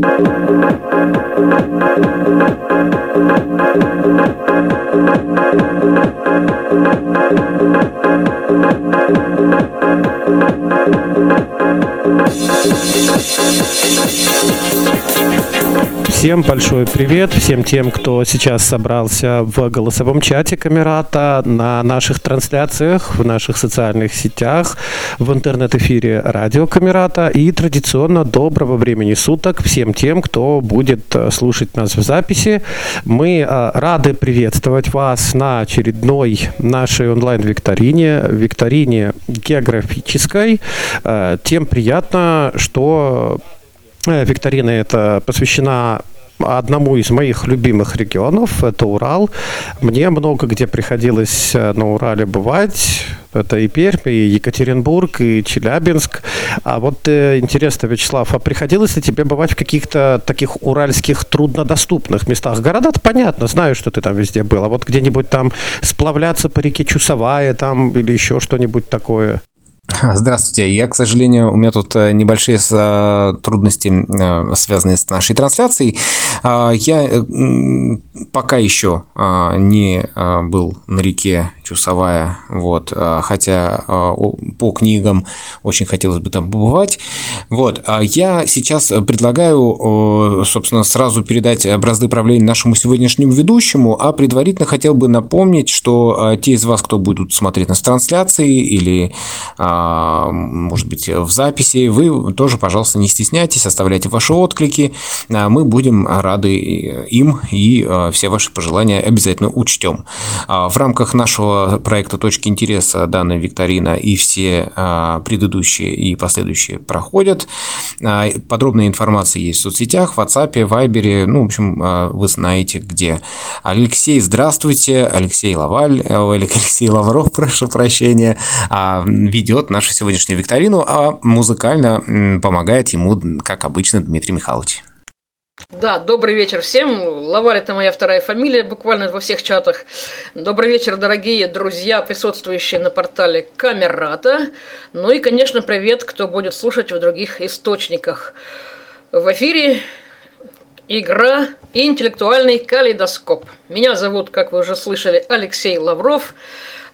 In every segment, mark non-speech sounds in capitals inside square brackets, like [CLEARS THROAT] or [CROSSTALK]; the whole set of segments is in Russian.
thank you Всем большой привет, всем тем, кто сейчас собрался в голосовом чате Камерата, на наших трансляциях, в наших социальных сетях, в интернет-эфире радио Камерата и традиционно доброго времени суток всем тем, кто будет э, слушать нас в записи. Мы э, рады приветствовать вас на очередной нашей онлайн-викторине, викторине географической. Э, тем приятно, что Викторина эта посвящена одному из моих любимых регионов, это Урал. Мне много где приходилось э, на Урале бывать. Это и Пермь, и Екатеринбург, и Челябинск. А вот э, интересно, Вячеслав, а приходилось ли тебе бывать в каких-то таких уральских труднодоступных местах? Города-то понятно, знаю, что ты там везде был. А вот где-нибудь там сплавляться по реке Чусовая там или еще что-нибудь такое? [LAUGHS] Здравствуйте. Я, к сожалению, у меня тут э, небольшие э, трудности, э, связанные с нашей трансляцией. А, я пока еще не был на реке Чусовая, вот, хотя по книгам очень хотелось бы там побывать. Вот. А я сейчас предлагаю, собственно, сразу передать бразды правления нашему сегодняшнему ведущему, а предварительно хотел бы напомнить, что те из вас, кто будут смотреть нас трансляции или а, может быть, в записи. Вы тоже, пожалуйста, не стесняйтесь, оставляйте ваши отклики. А, мы будем рады им и а, все ваши пожелания обязательно учтем. В рамках нашего проекта «Точки интереса» данная викторина и все предыдущие и последующие проходят. Подробная информация есть в соцсетях, в WhatsApp, Viber, ну, в общем, вы знаете где. Алексей, здравствуйте. Алексей Лаваль, Алексей Лавров, [LAUGHS] прошу прощения, ведет нашу сегодняшнюю викторину, а музыкально помогает ему, как обычно, Дмитрий Михайлович. Да, добрый вечер всем. Лаваль – это моя вторая фамилия, буквально во всех чатах. Добрый вечер, дорогие друзья, присутствующие на портале Камерата. Ну и, конечно, привет, кто будет слушать в других источниках. В эфире игра «Интеллектуальный калейдоскоп». Меня зовут, как вы уже слышали, Алексей Лавров –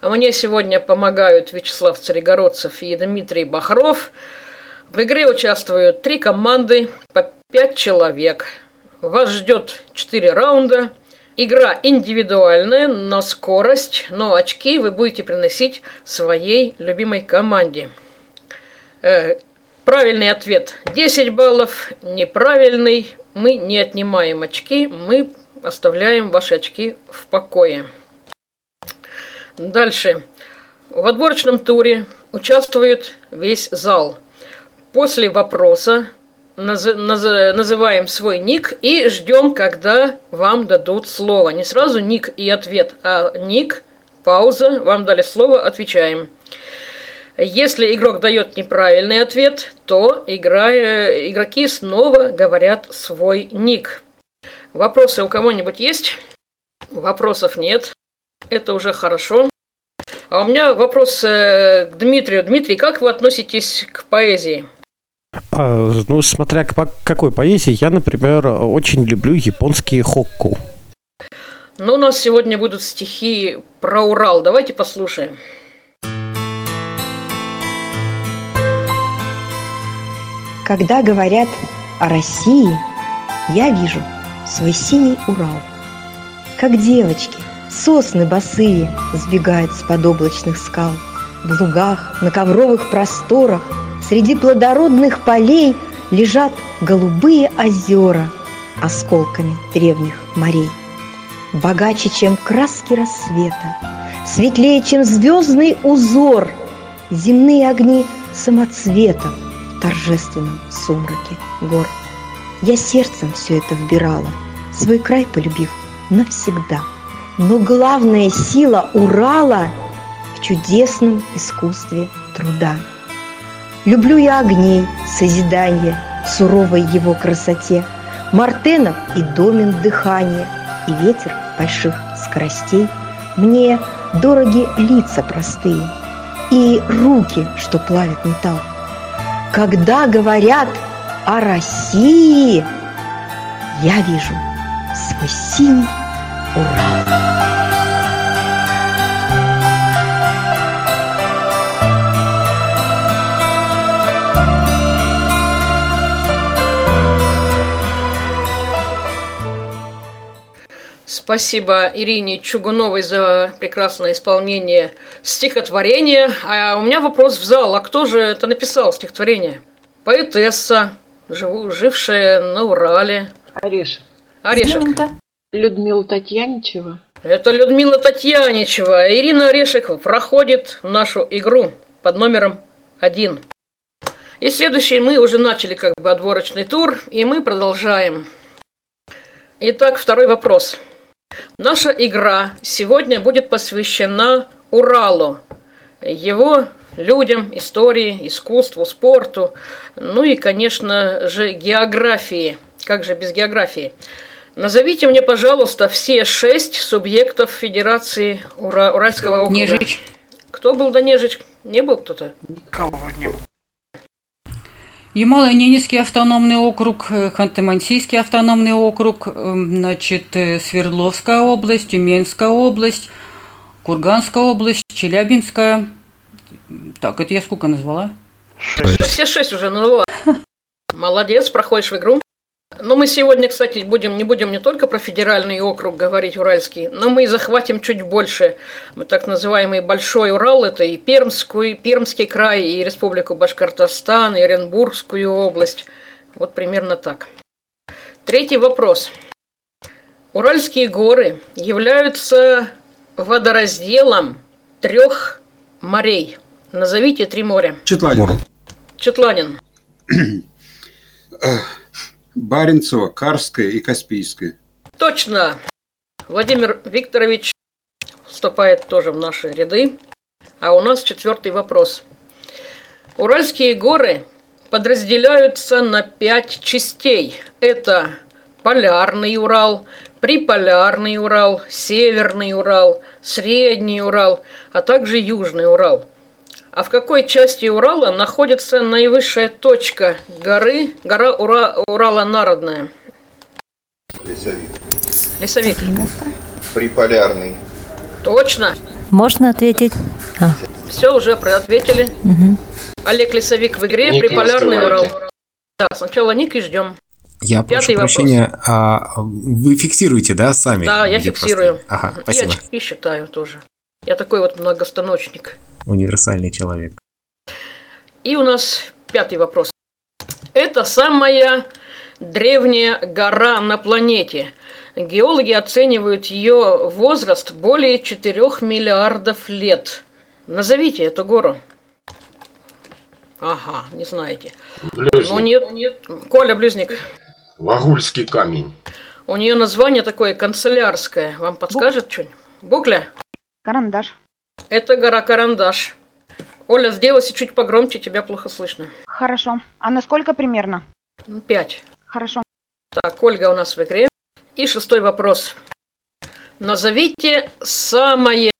мне сегодня помогают Вячеслав Царегородцев и Дмитрий Бахров. В игре участвуют три команды по пять человек. Вас ждет четыре раунда. Игра индивидуальная, на скорость, но очки вы будете приносить своей любимой команде. Э, правильный ответ 10 баллов, неправильный мы не отнимаем очки, мы оставляем ваши очки в покое. Дальше. В отборочном туре участвует весь зал. После вопроса наз, наз, называем свой ник и ждем, когда вам дадут слово. Не сразу ник и ответ, а ник, пауза, вам дали слово, отвечаем. Если игрок дает неправильный ответ, то игра, игроки снова говорят свой ник. Вопросы у кого-нибудь есть? Вопросов нет. Это уже хорошо. А у меня вопрос э, к Дмитрию. Дмитрий, как вы относитесь к поэзии? А, ну, смотря к какой поэзии, я, например, очень люблю японские хокку. Ну, у нас сегодня будут стихи про Урал. Давайте послушаем. Когда говорят о России, я вижу свой синий Урал. Как девочки, Сосны босые сбегают с подоблачных скал. В лугах, на ковровых просторах, Среди плодородных полей Лежат голубые озера Осколками древних морей. Богаче, чем краски рассвета, Светлее, чем звездный узор, Земные огни самоцветом В торжественном сумраке гор. Я сердцем все это вбирала, Свой край полюбив навсегда – но главная сила Урала в чудесном искусстве труда. Люблю я огней, созидания, суровой его красоте, Мартенов и домен дыхания, и ветер больших скоростей. Мне дороги лица простые и руки, что плавят металл. Когда говорят о России, я вижу свой синий Урал. Спасибо Ирине Чугуновой за прекрасное исполнение стихотворения. А у меня вопрос в зал. А кто же это написал стихотворение? Поэтесса, живу, жившая на Урале. Орешек. Орешек. Людмила Татьяничева. Это Людмила Татьяничева. Ирина Орешек проходит нашу игру под номером один. И следующий мы уже начали как бы отборочный тур, и мы продолжаем. Итак, второй вопрос. Наша игра сегодня будет посвящена Уралу, его людям, истории, искусству, спорту, ну и, конечно же, географии. Как же без географии? Назовите мне, пожалуйста, все шесть субъектов Федерации Ура- Уральского округа. Нежич. Кто был до Нежич? Не был кто-то? Никого не было. Ямало-Ненецкий автономный округ, э, Ханты-Мансийский автономный округ, э, значит, э, Свердловская область, Тюменская область, Курганская область, Челябинская. Так, это я сколько назвала? Все шесть уже назвала. Молодец, проходишь в игру. Но мы сегодня, кстати, будем, не будем не только про федеральный округ говорить, уральский, но мы и захватим чуть больше. Мы так называемый Большой Урал, это и Пермскую, и Пермский край, и Республику Башкортостан, и Оренбургскую область. Вот примерно так. Третий вопрос. Уральские горы являются водоразделом трех морей. Назовите три моря. Четланин. Четланин. [CLEARS THROAT] Баренцево, Карское и Каспийское. Точно. Владимир Викторович вступает тоже в наши ряды. А у нас четвертый вопрос. Уральские горы подразделяются на пять частей. Это Полярный Урал, Приполярный Урал, Северный Урал, Средний Урал, а также Южный Урал. А в какой части Урала находится наивысшая точка горы, гора Ура, Урала Народная? Лесовик. Лесовик. Приполярный. Точно. Можно ответить? А, Все уже ответили. мгм. Олег Лесовик в игре, Ник приполярный Урал. Да, сначала ник и ждем. Я Пятый прошу вопрос. прощения, а вы фиксируете, да, сами? Да, я фиксирую. просто- Ага, И спасибо. очки считаю тоже. Я такой вот многостаночник. Универсальный человек. И у нас пятый вопрос. Это самая древняя гора на планете. Геологи оценивают ее возраст более 4 миллиардов лет. Назовите эту гору. Ага, не знаете. Блюзник. Ну нет, нет. Коля Блюзник. Вагульский камень. У нее название такое канцелярское. Вам подскажет что-нибудь? Букля? Карандаш. Это гора Карандаш. Оля, сделайся чуть погромче, тебя плохо слышно. Хорошо. А насколько примерно? Ну, Пять. Хорошо. Так, Ольга у нас в игре. И шестой вопрос. Назовите самое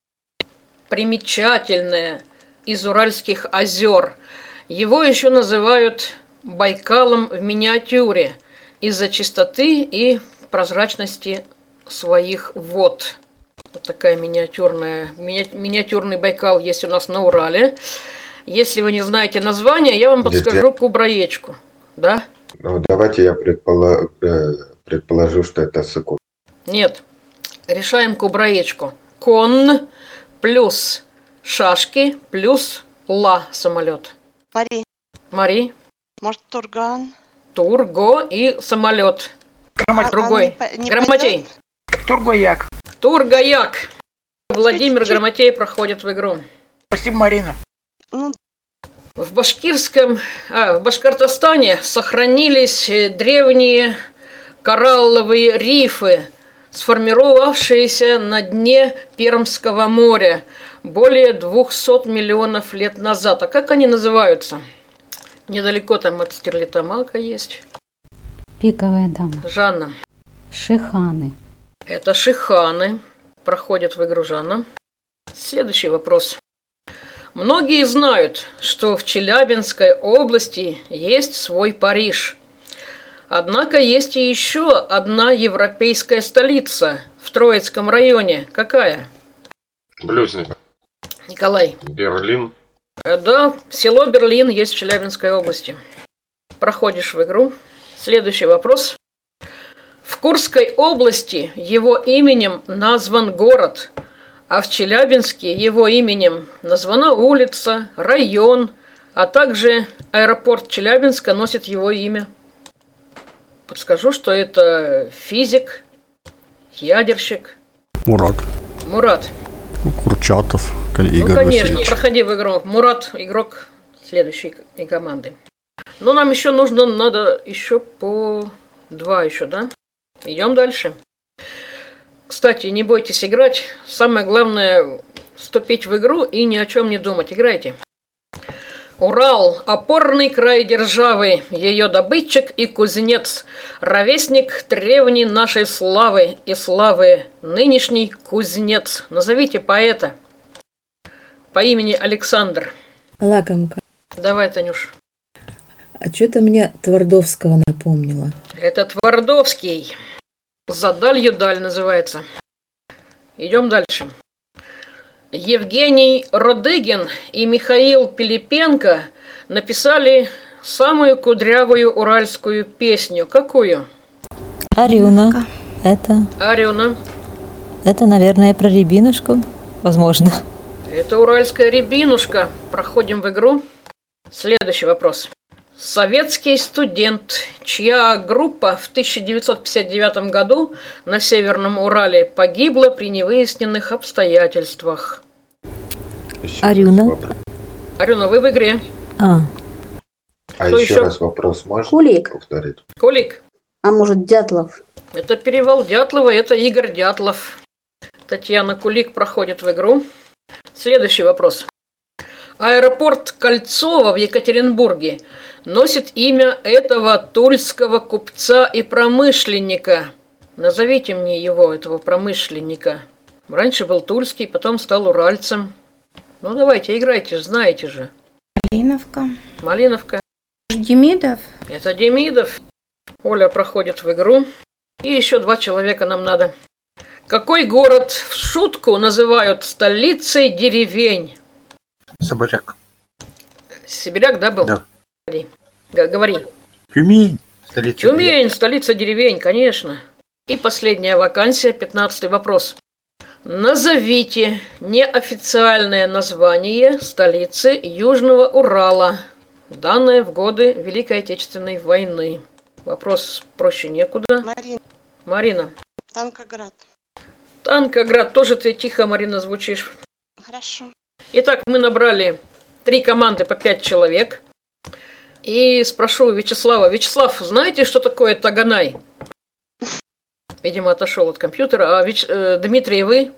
примечательное из Уральских озер. Его еще называют Байкалом в миниатюре из-за чистоты и прозрачности своих вод. Вот такая миниатюрная, мини- миниатюрный Байкал есть у нас на Урале. Если вы не знаете название, я вам подскажу Кубраечку. Да? Ну, давайте я предпола- э, предположу, что это Сыков. Нет. Решаем кубраечку. Кон плюс шашки плюс ла самолет. Пари. Мари, Может, Турган? Турго и самолет. Грамотей. Другой. не по- не Грамотей. Тургояк. Тургаяк. Владимир Чуть-чуть. Грамотей проходит в игру. Спасибо, Марина. Ну, В башкирском, а, в Башкортостане сохранились э, древние коралловые рифы, сформировавшиеся на дне Пермского моря более 200 миллионов лет назад. А как они называются? Недалеко там от Стерлитамака есть. Пиковая дама. Жанна. Шиханы. Это шиханы. Проходят в игру Жанна. Следующий вопрос. Многие знают, что в Челябинской области есть свой Париж. Однако есть и еще одна европейская столица в Троицком районе. Какая? Блюзник. Николай. Берлин. Э, Да, село Берлин есть в Челябинской области. Проходишь в игру. Следующий вопрос. В Курской области его именем назван город, а в Челябинске его именем названа улица, район, а также аэропорт Челябинска носит его имя. Подскажу, что это физик, ядерщик Мурат. Мурат. Курчатов. Ну, Игорь конечно, Васильевич. проходи в игру. Мурат, игрок следующей команды. Но нам еще нужно, надо еще по два еще, да? Идем дальше. Кстати, не бойтесь играть. Самое главное вступить в игру и ни о чем не думать. Играйте. Урал – опорный край державы, ее добытчик и кузнец, ровесник древней нашей славы и славы, нынешний кузнец. Назовите поэта по имени Александр. Лакомка. Давай, Танюш. А что-то мне Твардовского напомнило. Это Твардовский. За далью даль называется. Идем дальше. Евгений Родыгин и Михаил Пилипенко написали самую кудрявую уральскую песню. Какую? Арюна. Это, Ариона. это, наверное, про рябинушку. Возможно. Это уральская рябинушка. Проходим в игру. Следующий вопрос. Советский студент, чья группа в 1959 году на Северном Урале погибла при невыясненных обстоятельствах. Арюна. Арюна, вы в игре. А, А Кто еще еще? раз вопрос можно Кулик. повторить? Колик, А может, Дятлов? это перевал Дятлова, это Игорь Дятлов. Татьяна Кулик проходит в игру. Следующий вопрос. Аэропорт Кольцово в Екатеринбурге носит имя этого тульского купца и промышленника. Назовите мне его, этого промышленника. Раньше был тульский, потом стал уральцем. Ну давайте, играйте, знаете же. Малиновка. Малиновка. Демидов. Это Демидов. Оля проходит в игру. И еще два человека нам надо. Какой город в шутку называют столицей деревень? Соболяк. Сибиряк, да, был? Да. Говори. Говори. Тюмень. Столица. Тюмень, столица деревень, конечно. И последняя вакансия, пятнадцатый вопрос. Назовите неофициальное название столицы Южного Урала, данное в годы Великой Отечественной войны. Вопрос проще некуда. Марин. Марина. Танкоград. Танкоград, тоже ты тихо, Марина, звучишь. Хорошо. Итак, мы набрали три команды по пять человек. И спрошу Вячеслава. Вячеслав, знаете, что такое Таганай? Видимо, отошел от компьютера. А Вяч- э, Дмитрий, вы?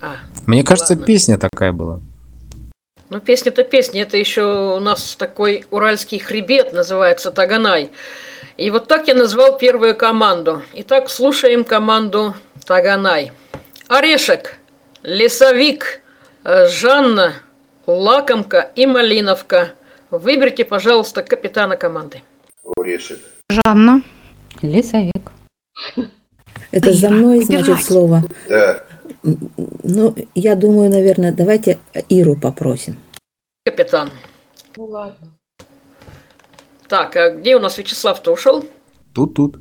А, Мне кажется, Ладно. песня такая была. ну песня-то песня. Это еще у нас такой уральский хребет называется Таганай. И вот так я назвал первую команду. Итак, слушаем команду Таганай. Орешек, Лесовик, Жанна, Лакомка и Малиновка. Выберите, пожалуйста, капитана команды. Орешек. Жанна. лесовик. Это за мной, значит, выбирай. слово. Да. Ну, я думаю, наверное, давайте Иру попросим. Капитан. Ну ладно. Так, а где у нас Вячеслав-то ушел? Тут, тут.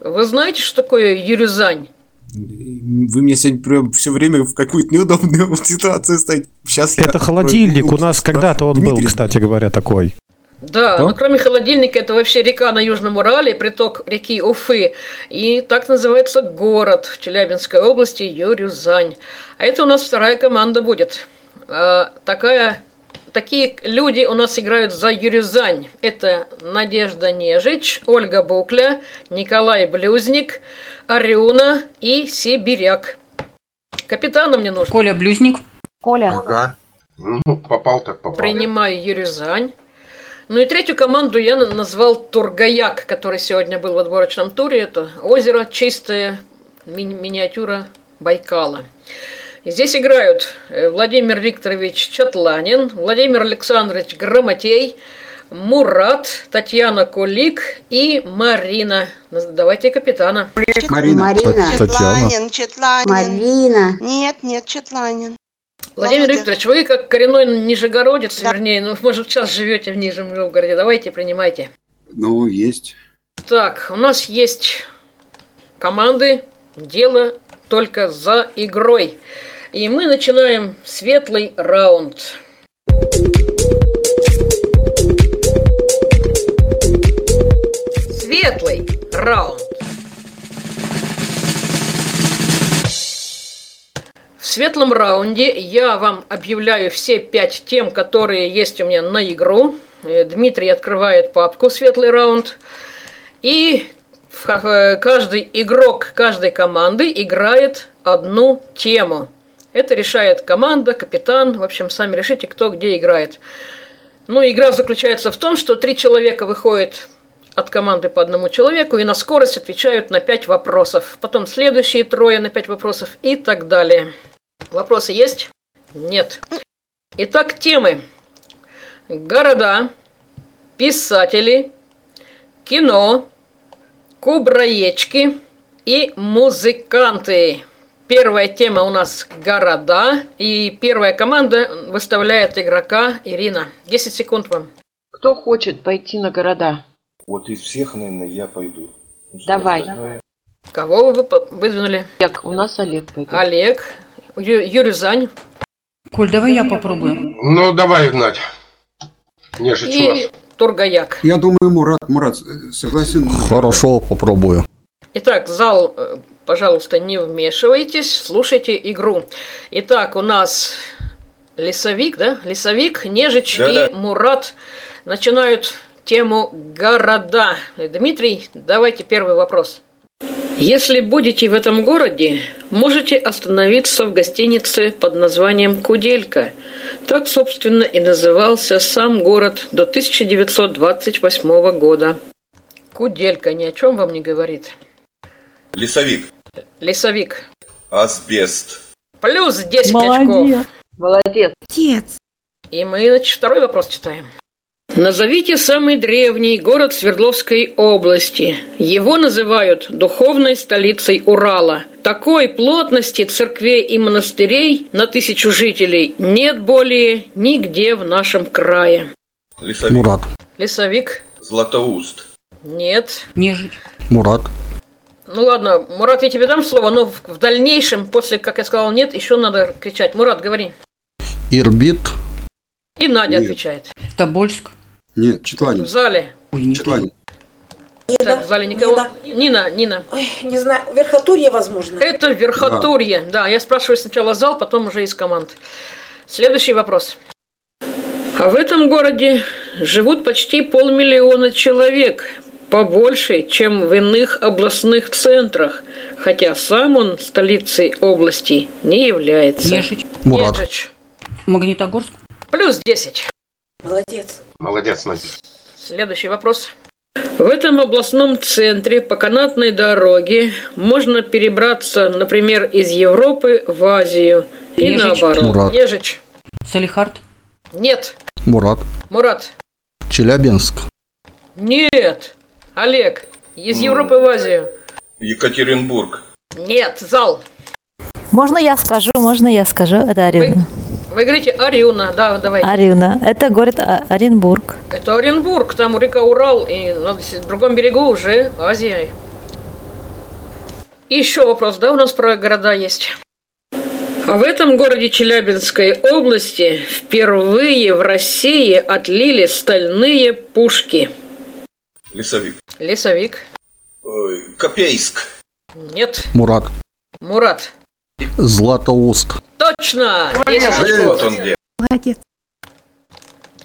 Вы знаете, что такое Юрюзань? Вы меня сегодня прям все время в какую-то неудобную [LAUGHS] ситуацию ставите. Сейчас Это холодильник. У нас когда-то он был, кстати говоря, такой. Да, Что? но кроме холодильника, это вообще река на Южном Урале, приток реки Уфы. И так называется город в Челябинской области Юрюзань. А это у нас вторая команда будет. А, такая, такие люди у нас играют за Юрюзань. Это Надежда Нежич, Ольга Букля, Николай Блюзник, Арюна и Сибиряк. Капитана мне нужно. Коля Блюзник. Коля. Ага. Ну, попал так попал. Принимаю Юрюзань. Ну и третью команду я на- назвал Тургаяк, который сегодня был в отборочном туре. Это озеро, чистая ми- миниатюра Байкала. Здесь играют э, Владимир Викторович Чатланин, Владимир Александрович Грамотей, Мурат, Татьяна Кулик и Марина. Давайте капитана. Марина. Марина. Четланин, Четланин. Марина. Нет, нет, Четланин. Владимир Володя. Викторович, вы как коренной нижегородец, Да. вернее, ну, может, сейчас живете в Нижнем Новгороде. Давайте, принимайте. Ну, есть. Так, у нас есть команды. Дело только за игрой. И мы начинаем светлый раунд. Светлый раунд. В светлом раунде я вам объявляю все пять тем, которые есть у меня на игру. Э, Дмитрий открывает папку «Светлый раунд». И э, каждый игрок каждой команды играет одну тему. Это решает команда, капитан. В общем, сами решите, кто где играет. Ну, игра заключается в том, что три человека выходят от команды по одному человеку и на скорость отвечают на пять вопросов. Потом следующие трое на пять вопросов и так далее. Вопросы есть? Нет. Итак, темы. Города, писатели, кино, кубраечки и музыканты. Первая тема у нас города, и первая команда выставляет игрока Ирина. 10 секунд вам. Кто хочет пойти на города? Вот из всех, наверное, я пойду. Ну, что Давай. остальное- Кого вы выдвинули? Олег, у нас Олег пойдет. Олег, Ю- Юрий Зань Коль, давай я попробую. Ну, давай, Игнать. Не и Тургаяк. Я думаю, Мурат, Мурат, э, согласен? Хорошо, попробую. Итак, зал, э, пожалуйста, не вмешивайтесь, слушайте игру. Итак, у нас Лесовик, да? Лесовик, Нежич Да-да. и Мурат начинают тему города. Дмитрий, давайте первый вопрос. Если будете в этом городе, можете остановиться в гостинице под названием Куделька. Так, собственно, и назывался сам город до 1928 года. Куделька ни о чем вам не говорит. Лесовик. Лесовик. Асбест. Плюс 10 очков. Молодец. Отец. И мы, значит, второй вопрос читаем. Назовите самый древний город Свердловской области. Его называют духовной столицей Урала. Такой плотности церквей и монастырей на тысячу жителей нет более нигде в нашем крае. Лесовик. Мурат. Лесовик? Златоуст. Нет. Нежить. Мурат. Ну ладно, Мурат, я тебе дам слово, но в, в дальнейшем, после, как я сказал, нет, еще надо кричать. Мурат, говори. Ирбит. И Надя Нет. отвечает. Тобольск. Нет, В Четланин. зале. Ой, не Четланин. Так, в зале никого. Нина, Нина. Ой, не знаю, верхотурье, возможно. Это верхотурье. Да. я спрашиваю сначала зал, потом уже из команд. Следующий вопрос. А в этом городе живут почти полмиллиона человек, побольше, чем в иных областных центрах, хотя сам он столицей области не является. Нежить. Мурат. Нежич. Магнитогорск. Плюс 10. Молодец. Молодец, Надя. Следующий вопрос. В этом областном центре по канатной дороге можно перебраться, например, из Европы в Азию и Нежич. наоборот. Мурат. Нежич. Салихард. Нет. Мурат. Мурат. Челябинск. Нет. Олег. Из Европы в Азию. Екатеринбург. Нет. Зал. Можно я скажу, можно я скажу? Это Арюна. Вы говорите Арюна. Да, давай. Арюна. Это город А- Оренбург. Это Оренбург. Там река Урал. И на другом берегу уже Азия. И еще вопрос, да, у нас про города есть. А в этом городе Челябинской области впервые в России отлили стальные пушки. Лесовик. Лесовик. Ой, Копейск. Нет. Мурат. Мурат. Златоуст. Точно! 10 очков. Вот он где. Молодец.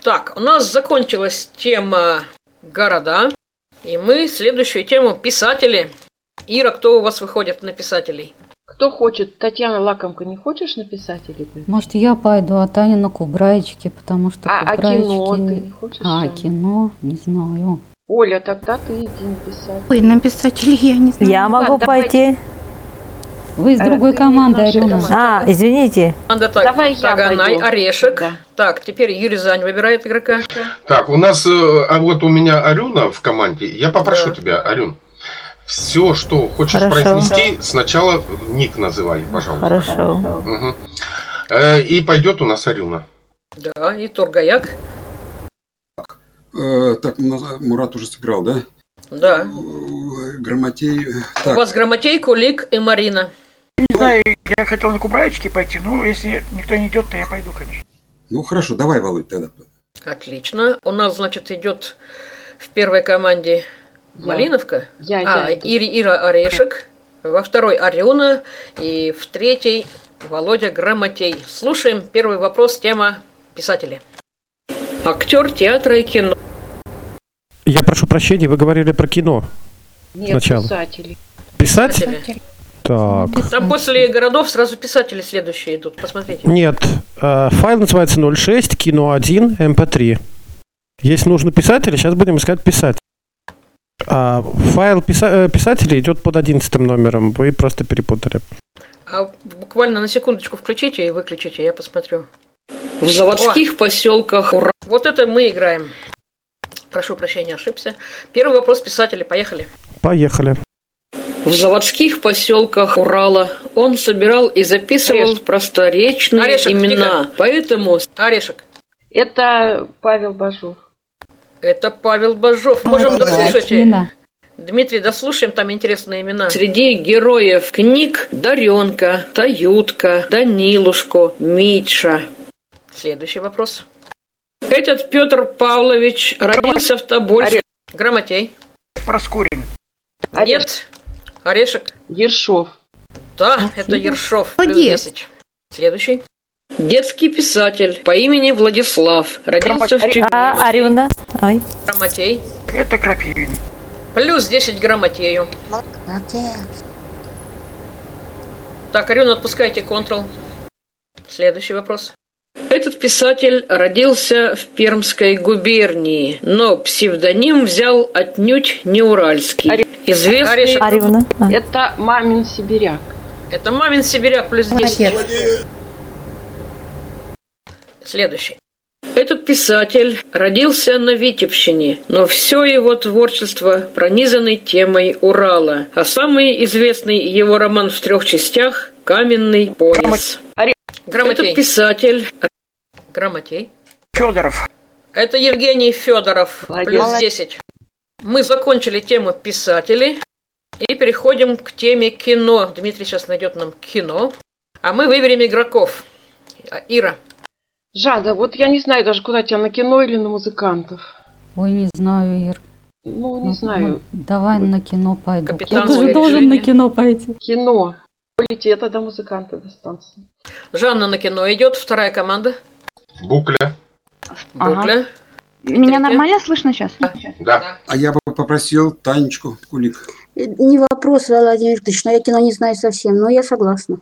Так, у нас закончилась тема города. И мы следующую тему писатели. Ира, кто у вас выходит на писателей? Кто хочет? Татьяна Лакомка, не хочешь написать или ты? Может, я пойду, а Таня на кубраечке, потому что А, а кино ты не хочешь? А, кино? Не знаю. Оля, тогда ты иди написать. Ой, на писателей я не знаю. Я могу ладно, пойти. Вы из другой команды, Арена. А, извините. Команда так, Давай я Таганай, пойду. Орешек. Да. Так, теперь Юрий Зань выбирает игрока. Так, у нас, э, а вот у меня Арюна в команде. Я попрошу Да. тебя, Арюн, все, что хочешь Хорошо. произнести, сначала ник называй, пожалуйста. Хорошо. Э, И пойдет у нас Арюна. Да, и Тургаяк. Э, так, Мура- Мурат уже сыграл, да? Да. Э, Грамотей. э, У Так, вас Грамотей, Кулик и Марина. Не знаю, я хотел на Кубраечке пойти, но если никто не идет, то я пойду, конечно. ну хорошо, давай, Володь, тогда. Отлично. У нас, значит, идет в первой команде Малиновка. Я, А, я. Ири, Ира Орешек. Во второй Арена. И в третьей Володя Грамотей. Слушаем первый вопрос. Тема писатели. Актер театра и кино. Я прошу прощения, вы говорили про кино. Нет, Сначала. писатели. Писатели. Так. Там после городов сразу писатели следующие идут. Посмотрите. Нет, э, файл называется 06, кино 1, mp3. Если нужно писатели, сейчас будем искать писатель. А файл писа- э, писателя идет под 11 номером, вы просто перепутали. А буквально на секундочку включите и выключите, я посмотрю. В заводских поселках. Ура. Вот это мы играем. Прошу прощения, ошибся. Первый вопрос писателя. Поехали. Поехали. В заводских поселках Урала он собирал и записывал просторечные Орешек, имена. тихо. Поэтому... Орешек. Это Павел Бажов. Это Павел Бажов. Можем дослушать. Нина. Дмитрий, дослушаем, там интересные имена. Среди героев книг Даренка, Таютка, Данилушко, Митша. Следующий вопрос. Этот Петр Павлович родился в Тобольске. Грамотей. Проскурин. Нет. Орешек. Ершов. Да, это Ершов. Плюс Молодец. 10. Следующий. Детский писатель по имени Владислав. Родился в. Чебе. А, Арюна. Ой. Грамотей. Это Крапивин. Плюс 10 грамотею. Молодец. Так, Арена, отпускайте Ctrl. Следующий вопрос. Этот писатель родился в Пермской губернии, но псевдоним взял отнюдь не уральский. Известный... Арюна. А. Это мамин сибиряк. Это мамин сибиряк плюс 10. Следующий. Этот писатель родился на Витебщине, но все его творчество пронизано темой Урала, а самый известный его роман в трех частях «Каменный пояс». Этот писатель... Грамотей. Федоров. Это Евгений Федоров, Молодец. плюс Молодец. 10. Мы закончили тему писателей и переходим к теме кино. Дмитрий сейчас найдет нам кино, а мы выберем игроков. А, Ира. Жада, вот я не знаю даже, куда тебя, на кино или на музыкантов. Ой, не знаю, Ир. Ну, не знаю. Давай на кино пойду. Капитан Я тоже должен на кино пойти. Кино. Полите, это до музыканта достанется. Жанна на кино идет, вторая команда. Букля. Ага. Букля. Меня нормально слышно сейчас? Да. А я бы попросил Танечку Кулик. Не вопрос, Владимир Викторович, но я кино не знаю совсем, но я согласна.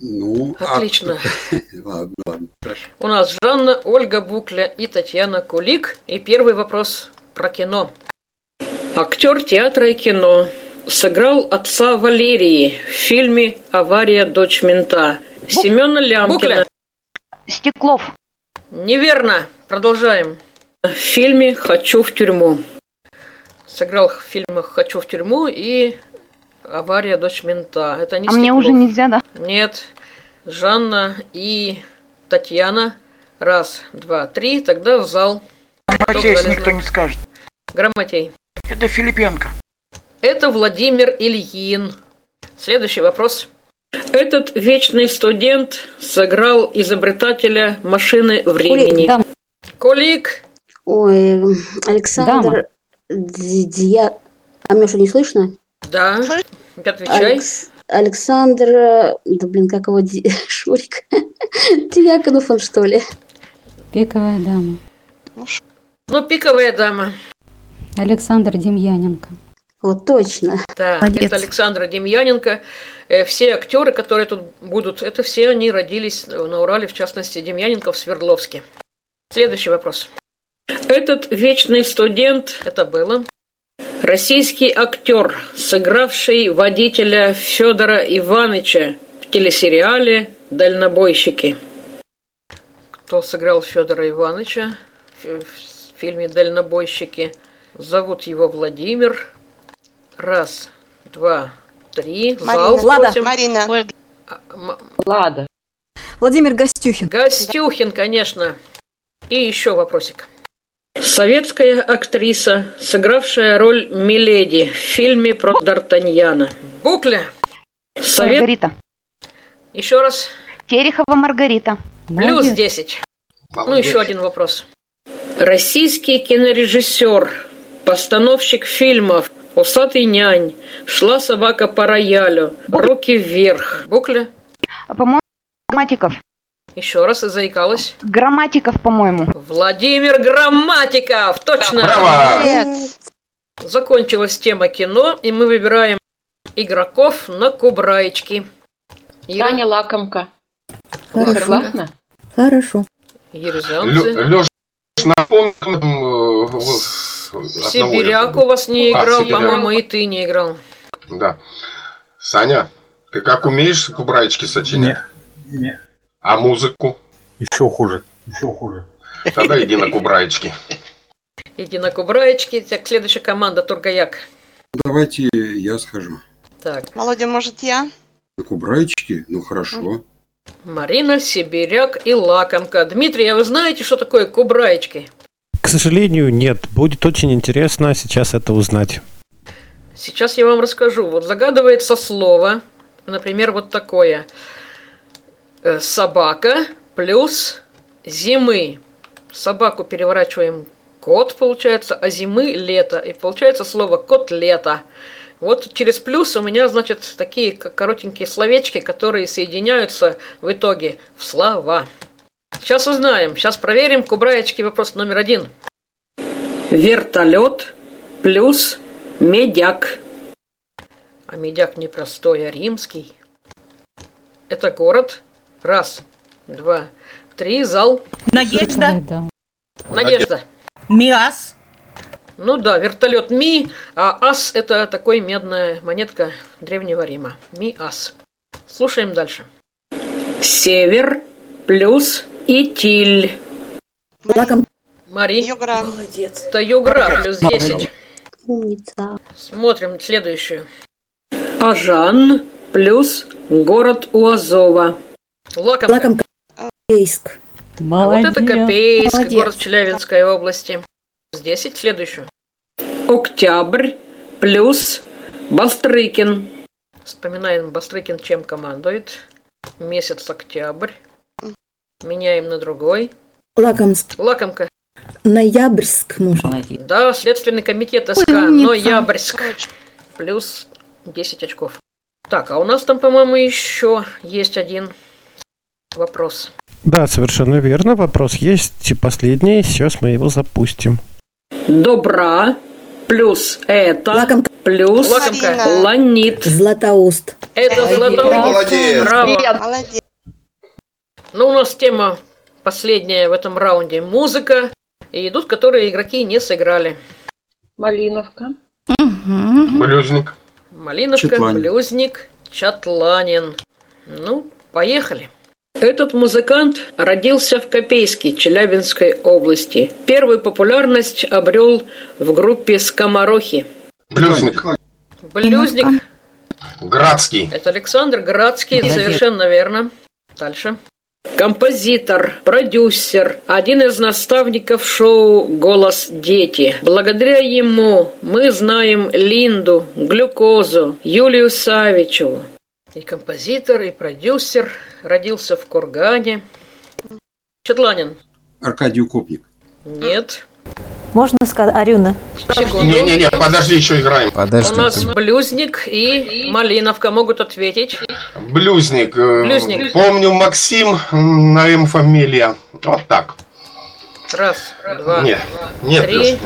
Ну, а- Отлично. [LAUGHS] ладно, ладно, хорошо. У нас Жанна, Ольга Букля и Татьяна Кулик. И первый вопрос про кино. Актер театра и кино. Сыграл отца Валерии в фильме «Авария. Дочь мента». Семена Лямкина. Стеклов. Неверно. Продолжаем. В фильме «Хочу в тюрьму». Сыграл в фильмах «Хочу в тюрьму» и «Авария. Дочь мента». Это не А мне Стеклов. уже нельзя, да? Нет. Жанна и Татьяна. Раз, два, три. Тогда в зал. Грамотей, никто не скажет. Грамотей. Это Филипенко. Это Владимир Ильин. Следующий вопрос. Этот вечный студент сыграл изобретателя машины времени. Дама. Кулик. Ой, Александр... Ди- Дия... А меня что, не слышно? Да. Отвечай. Алекс- Александр... Да блин, как его... [LAUGHS] Шурик. Дьяконов он, что ли? Пиковая дама. Ну, пиковая дама. Александр Демьяненко. Вот точно. Да, Молодец. это Александра Демьяненко. Э, Все актеры, которые тут будут, это все они родились на Урале, в частности, Демьяненко в Свердловске. Следующий вопрос. Этот вечный студент, это было, Российский актер, сыгравший водителя Федора Ивановича в телесериале «Дальнобойщики». Кто сыграл Федора Ивановича в в фильме «Дальнобойщики»? Зовут его Владимир. Раз, два, три. Зал просим. Марина. А, м- Лада. Владимир Гостюхин. Гостюхин, конечно. И еще вопросик. Советская актриса, сыгравшая роль Миледи в фильме про Д'Артаньяна. Букля. Совет. Маргарита. Еще раз. Терехова Маргарита. Плюс 10. Ну, еще один вопрос. Российский кинорежиссер, постановщик фильмов «Усатый нянь», «Шла собака по роялю», «Руки вверх». Букля. По-моему, Грамматиков. Еще раз заикалась. Грамматиков, по-моему. Владимир Грамматиков, точно. Молодец. Закончилась тема кино, и мы выбираем игроков на кубраечки. Ира, Таня Лакомка. Хорошо. Согласна? Хорошо. Ерезанцы. Леш, напомним, одного Сибиряк у вас не А, играл, Сибиряк. по-моему, и ты не играл. Да. Саня, ты как умеешь кубраечки сочинять? Не. А музыку? Еще хуже. Еще хуже. Тогда иди на кубраечки. Иди на кубраечки. Так, следующая команда Тургаяк. Давайте я схожу. Так, Володя, может, я? На кубраечки? Ну хорошо. Марина, Сибиряк и Лакомка. Дмитрий, а вы знаете, что такое кубраечки? Сожалению, нет. Будет очень интересно сейчас это узнать. Сейчас я вам расскажу. Вот загадывается слово, например, вот такое. Э, Собака плюс зимы. Собаку переворачиваем кот, получается, а зимы лето. И получается слово кот лето. Вот через плюс у меня, значит, такие коротенькие словечки, которые соединяются в итоге в слова. Сейчас узнаем, сейчас проверим. Кубраечки вопрос номер один. Вертолет плюс медяк. А медяк не простой, а римский. Это город. Раз, два, три. Зал. Надежда. Надежда. Миас. Ну да, вертолет Ми, а Ас это такой медная монетка Древнего Рима. Ми-Ас. Слушаем дальше. Север плюс Итиль. Лаком. Мари. Югра. Молодец. Это Югра плюс 10. Умница. Смотрим следующую. Ажан плюс город у Азова. Лакомка. Лакомка. Ейск. А вот это Копейск, Молодец. город Челябинской области. С 10 следующую. Октябрь плюс Бастрыкин. Вспоминаем, Бастрыкин чем командует. Месяц октябрь. Меняем на другой. Лакомск. Лакомка. Ноябрьск можно. Да, Следственный комитет СК. умница. Ноябрьск. Плюс 10 очков. Так, а у нас там, по-моему, еще есть один вопрос. Да, совершенно верно. Вопрос есть и последний. Сейчас мы его запустим. Добра плюс это Лакомка. плюс ланит. Златоуст. Это золотой. Молодец. Браво. Молодец. Ну, у нас тема последняя в этом раунде. Музыка. И идут, которые игроки не сыграли. Малиновка. Блюзник. Малиновка, Чатланин. Блюзник, Чатланин. Ну, поехали. Этот музыкант родился в Копейске, Челябинской области. Первую популярность обрел в группе «Скоморохи». Блюзник. Блюзник Градский. – это Александр Градский, совершенно верно. Дальше. Композитор, продюсер, один из наставников шоу «Голос дети». Благодаря ему мы знаем Линду, Глюкозу, Юлию Савичеву. И композитор, и продюсер, родился в Кургане. Четланин? Аркадий Укопник. Нет. Можно сказать, Арюна? Не-не-не, подожди, еще играем. Подожди. У нас Блюзник и Малиновка могут ответить. Блюзник. э, Блюзник. Помню Максим на М фамилия. Вот так. Раз, два, Нет, нет, три. Блюзник.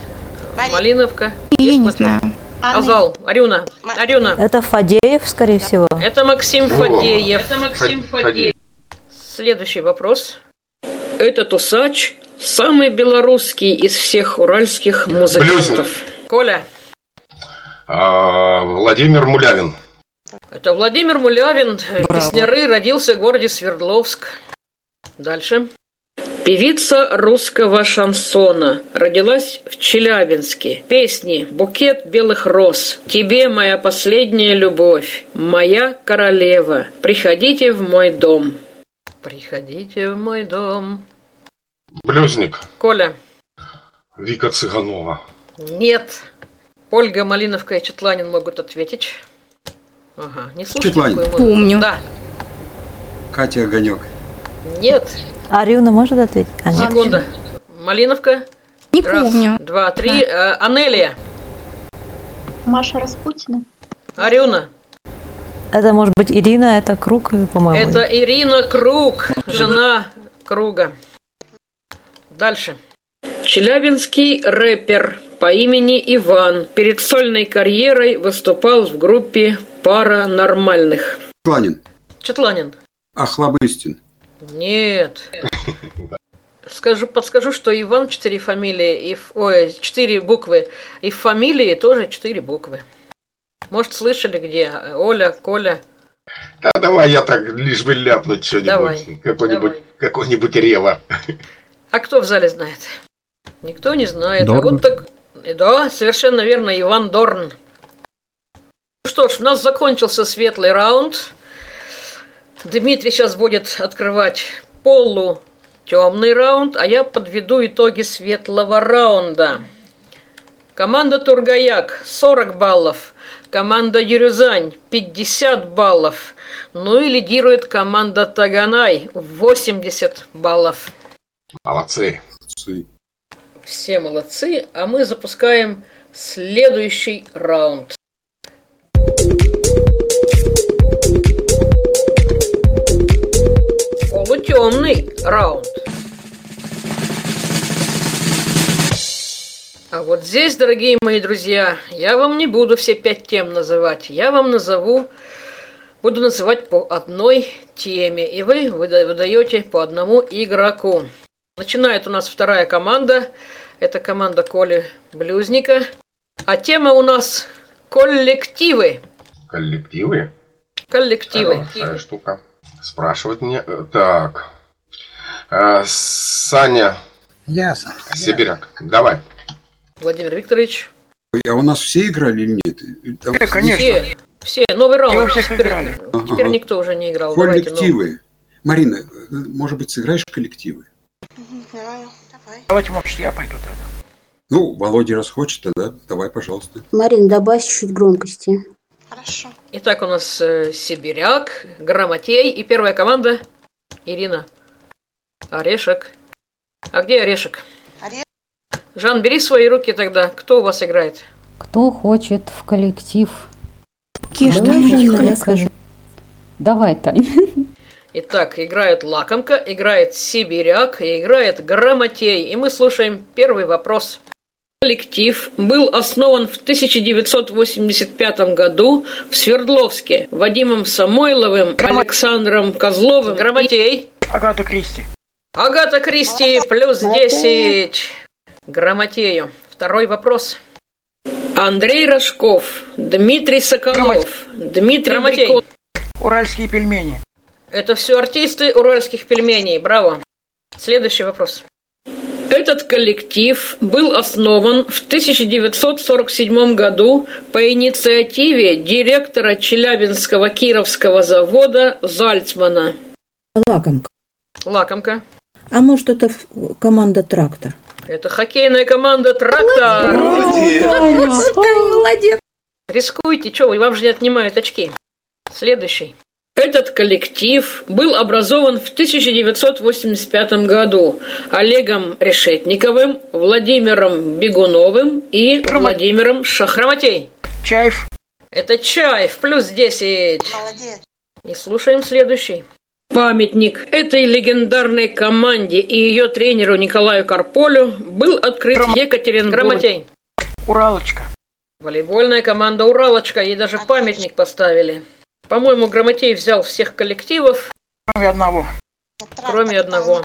Малиновка. Я не знаю. Азал, Арюна, Арюна. Это Фадеев, скорее всего. Это Максим. Фадеев. Это Максим Фадеев. Следующий вопрос. Этот усач самый белорусский из всех уральских музыкантов. Коля, А, Владимир Мулявин. Это Владимир Мулявин, э, Браво. песняры, родился в городе Свердловск. Дальше. Певица русского шансона. Родилась в Челябинске. Песни «Букет белых роз», «Тебе моя последняя любовь», «Моя королева», «Приходите в мой дом». Приходите в мой дом. Блюзник. Коля. Вика Цыганова. Нет. Ольга Малиновка и Четланин могут ответить. Ага, не слушайте Четланин. такую музыку. Помню. Да. Катя Огонек. Нет. Арюна может ответить? А, нет. Секунда. Малиновка. Не Раз, помню. два, три. Э, Анелия. Маша Распутина. Арюна. Это может быть Ирина, это круг, по-моему. Это Ирина Круг, жена Круга. Дальше. Челябинский рэпер по имени Иван перед сольной карьерой выступал в группе «Пара нормальных». Планин. Четланин. Ахлобыстин. Нет. Скажу, подскажу, что Иван четыре фамилии, и, в- ой, четыре буквы, и в фамилии тоже четыре буквы. Может, слышали где? Оля, Коля. Да давай я так лишь бы ляпнуть что-нибудь. Какой-нибудь какой-нибудь рева. А кто в зале знает? Никто не знает. А Дорн. вот так... Да, совершенно верно, Иван Дорн. Ну что ж, у нас закончился светлый раунд. Дмитрий сейчас будет открывать полу темный раунд, а я подведу итоги светлого раунда. Команда Тургаяк 40 баллов, команда Юрюзань 50 баллов, ну и лидирует команда Таганай 80 баллов. Молодцы. Молодцы. Все молодцы, а мы запускаем следующий раунд. Полутемный раунд. А вот здесь, дорогие мои друзья, я вам не буду все пять тем называть. Я вам назову, буду называть по одной теме. И вы выда- выдаете по одному игроку. Начинает у нас вторая команда. Это команда Коли Блюзника. А тема у нас коллективы. Коллективы. Коллективы. Хорошая штука. Спрашивать мне. э, Так. А, Саня Ясно. Сибиряк. Давай. Владимир Викторович. А у нас все играли или нет? Там Э, конечно. Все, все, новый раунд. Теперь, играли. теперь Ага. никто уже не играл. Давайте новый. Коллективы. Марина, э, может быть, сыграешь коллективы? Давай. Давайте, может, я пойду тогда. Ну, Володя раз хочет, тогда давай, пожалуйста. Марин, добавь чуть громкости. Хорошо. Итак, у нас э, Сибиряк, Грамотей и первая команда Ирина. Орешек. А где Орешек? Орешек. Жан, бери свои руки тогда. Кто у вас играет? Кто хочет в коллектив? Киш, Давай, давай, Жанна, я я скажу. Давай, Тань. Итак, играет Лакомка, играет Сибиряк и играет Грамотей. И мы слушаем первый вопрос. Коллектив был основан в 1985 году в Свердловске Вадимом Самойловым, Александром Козловым. Грамотей. Агату Кристи. Агата Кристи плюс 10. Грамотею. Второй вопрос. Андрей Рожков, Дмитрий Соколов, Дмитрий Грамотей. Уральские пельмени. Это все артисты уральских пельменей. Браво. Следующий вопрос. Этот коллектив был основан в 1947 году по инициативе директора Челябинского Кировского завода Зальцмана. Лакомка. Лакомка. А может, это команда «Трактор»? Это хоккейная команда «Трактор». Молодец. Рискуйте, что вы, вам же не отнимают очки. Следующий. Этот коллектив был образован в 1985 году Олегом Решетниковым, Владимиром Бегуновым и Владимиром Шахрамотей. Чаев. Это Чаев, плюс 10. Молодец. И слушаем следующий. Памятник этой легендарной команде и ее тренеру Николаю Карполю был открыт в Екатеринбурге. Грамотей. Уралочка. Волейбольная команда «Уралочка», ей даже памятник поставили. По-моему, Грамотей взял всех коллективов, Кроме одного. кроме одного.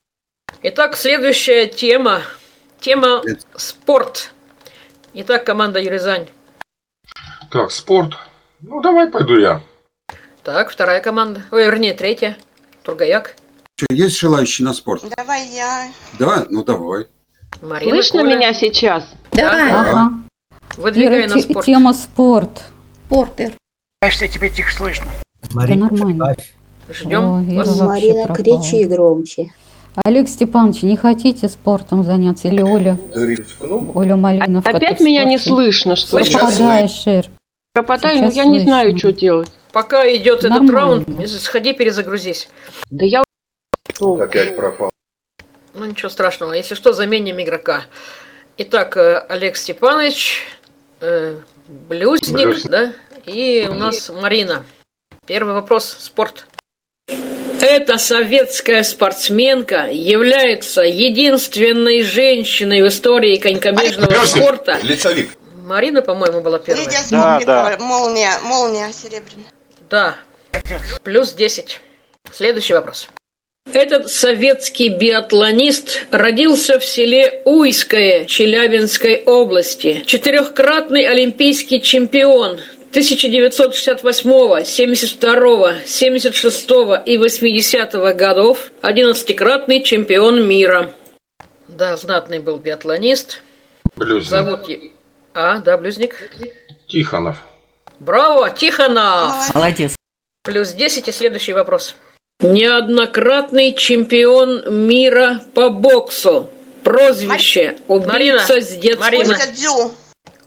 Итак, следующая тема. Тема «Спорт». Итак, команда Юризань. Так, спорт. Ну, давай пойду я. Так, вторая команда. Ой, вернее, третья. Тургаяк. Есть желающие на спорт? Давай я. Да? Ну давай. Марина, Слышно Коля. меня сейчас? Давай. Ага. Выдвигай Ира, на спорт. тема спорт. Портер. Конечно, тебе тихо слышно. Да нормально. Ждем Марина, пропала. кричи громче. Олег Степанович, не хотите спортом заняться? Или Оля? Оля Малинов. Опять меня не слышно, что ли? Пропадаешь, Ир. Пропадаю, Сейчас я не знаю, что делать. Пока идет этот раунд, сходи, перезагрузись. Да я... Опять пропал. Ну, ничего страшного. Если что, заменим игрока. Итак, э, Олег Степанович, э, Блюзник, Блюзник. да? И у нас Марина. Первый вопрос. Спорт. Эта советская спортсменка является единственной женщиной в истории конькобежного Блюзник. спорта. Лицовик. Марина, по-моему, была первая. Лидия Да, Смолникова, молния, молния серебряная. Да. Плюс 10. Следующий вопрос. Этот советский биатлонист родился в селе Уйское Челябинской области. Четырехкратный олимпийский чемпион 1968, 72, 76 и 80 годов. Одиннадцатикратный чемпион мира. Да, знатный был биатлонист. Блюзник. Зовут... А, да, Блюзник. Тихонов. Браво, Тихонов! Молодец. Плюс 10 и следующий вопрос. Неоднократный чемпион мира по боксу. Прозвище убийца с детским... Марина.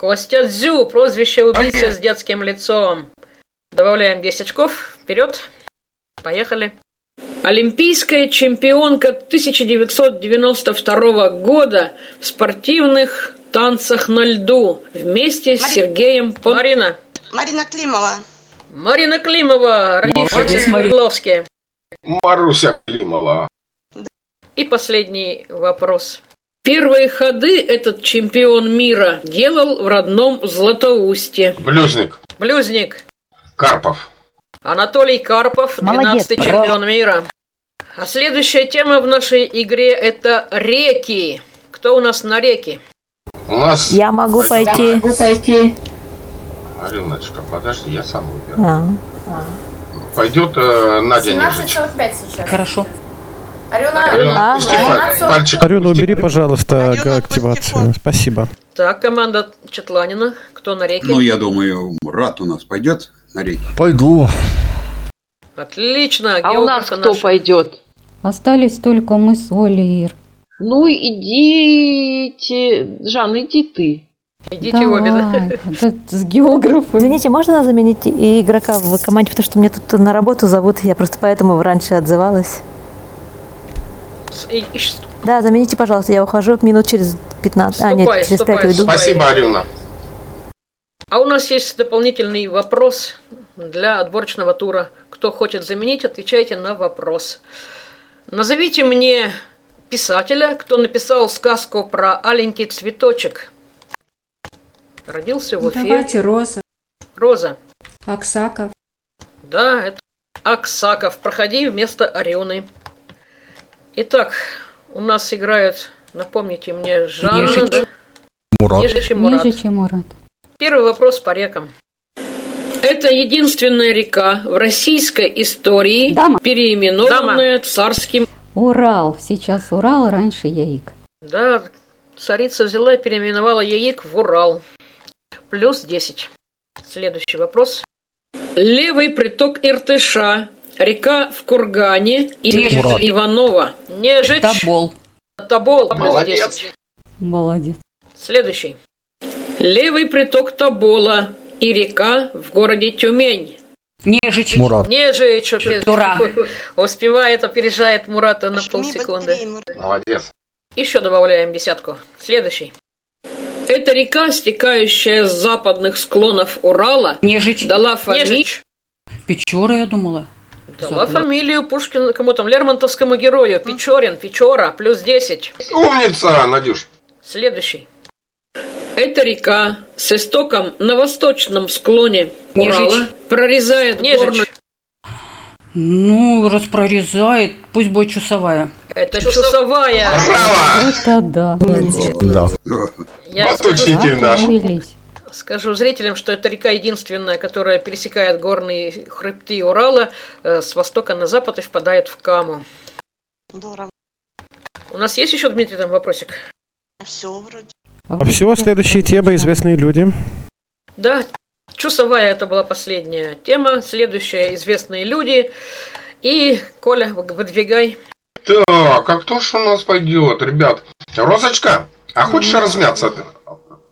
Костя Дзю. Прозвище убийца с детским лицом. Добавляем 10 очков. Вперед. Поехали. Олимпийская чемпионка 1992 года в спортивных танцах на льду вместе с Мари- Сергеем Пон... Марина. Марина Климова. Марина Климова, родившаяся в. Свердловске. Маруся Климова. И последний вопрос. Первые ходы этот чемпион мира делал в родном Златоусте. Блюзник. Блюзник. Карпов. Анатолий Карпов, 12-й чемпион мира. А следующая тема в нашей игре это реки. Кто у нас на реке? У нас... Я могу пойти. Ариночка, подожди, я сам выберу. А. Пойдет э, Надя Нежич. Хорошо. А, пусти паль- пальчик. Арена, убери, пожалуйста, Алена, га- активацию. Спасибо. Так, команда Четланина. Кто на реке? Ну, я думаю, Мурат у нас пойдет на реке. Пойду. Отлично. А у нас географы кто пойдет? Остались только мы с Олей, Ир. Ну, идите... Жан, иди ты. Идите обе, да? Давай, [LAUGHS] это с географом. Извините, можно заменить и игрока в команде, потому что мне тут на работу зовут, я просто поэтому раньше отзывалась. Да, замените, пожалуйста, я ухожу минут через 15. а, нет, Ступай, через ступай, 5 уйду. ступай. Спасибо, Арина. А у нас есть дополнительный вопрос для отборочного тура. Кто хочет заменить, отвечайте на вопрос. Назовите мне писателя, кто написал сказку про аленький цветочек. Родился в Уфе. Давайте Роза, Роза. Аксаков. Да, это Аксаков. Проходи вместо Арены. Итак, у нас играют, напомните мне, Жанна, Нежич. да? Мурат. Нежич и Мурат. Чем Мурат. Первый вопрос по рекам. Это единственная река в российской истории, Дама. переименованная царским... Урал. Сейчас Урал, раньше Яик. Да, царица взяла и переименовала Яик в Урал. Плюс 10. Следующий вопрос. Левый приток Иртыша. Река в Кургане. И Мурат. Иванова. Нежич. Тобол. Тобол. Плюс Молодец. 10. Молодец. Следующий. Левый приток Тобола и река в городе Тюмень. Нежич. Мурат. Нежич. Дура. [LAUGHS] Успевает, опережает Мурата на полсекунды. Молодец. Еще добавляем десятку. Следующий. Это река, стекающая с западных склонов Урала, Нежич. дала фамилию, Печора, я думала. Дала фамилию Пушкину, кому там, Лермонтовскому герою, Печорин, Печора, плюс 10. Умница, Надюш. Следующий. Эта река с истоком на восточном склоне Урала Нежич. прорезает горную... Ну, раз прорезает, пусть будет часовая. Это часовая. Браво! Это да. Да. Я Вот учитель наш. Скажу зрителям, что это река единственная, которая пересекает горные хребты Урала э, с востока на запад и впадает в Каму. Здорово. У нас есть еще, Дмитрий, там вопросик? Все вроде. А все, следующая тема «Известные люди». Да, чусовая это была последняя тема. Следующая «Известные люди». И, Коля, выдвигай. Так, а кто ж у нас пойдет, ребят? Розочка, а хочешь размяться?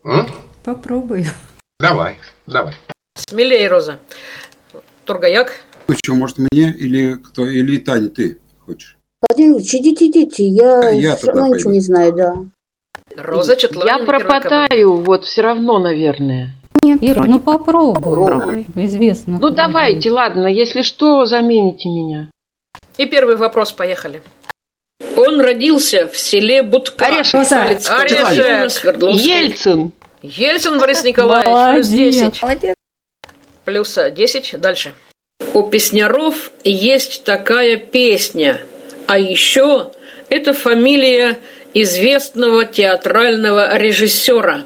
М? Попробую. Давай, давай. Смелее, Роза. Тургаяк. Что, может мне или кто? Или Таня, ты хочешь? Владимир Ильич, идите, идите, я А я все равно ничего не знаю, да. Роза Четланин. Я пропотаю, вот все равно, наверное. Ира, ну попробуй. Известно. Ну давайте, ладно, если что, замените меня. И первый вопрос, поехали. Он родился в селе Будка. Орешек. Область, Свердловской. Ельцин. Ельцин Борис Николаевич. Плюс 10. Молодец. Плюс 10. Дальше. У песняров есть такая песня. А еще это фамилия известного театрального режиссера.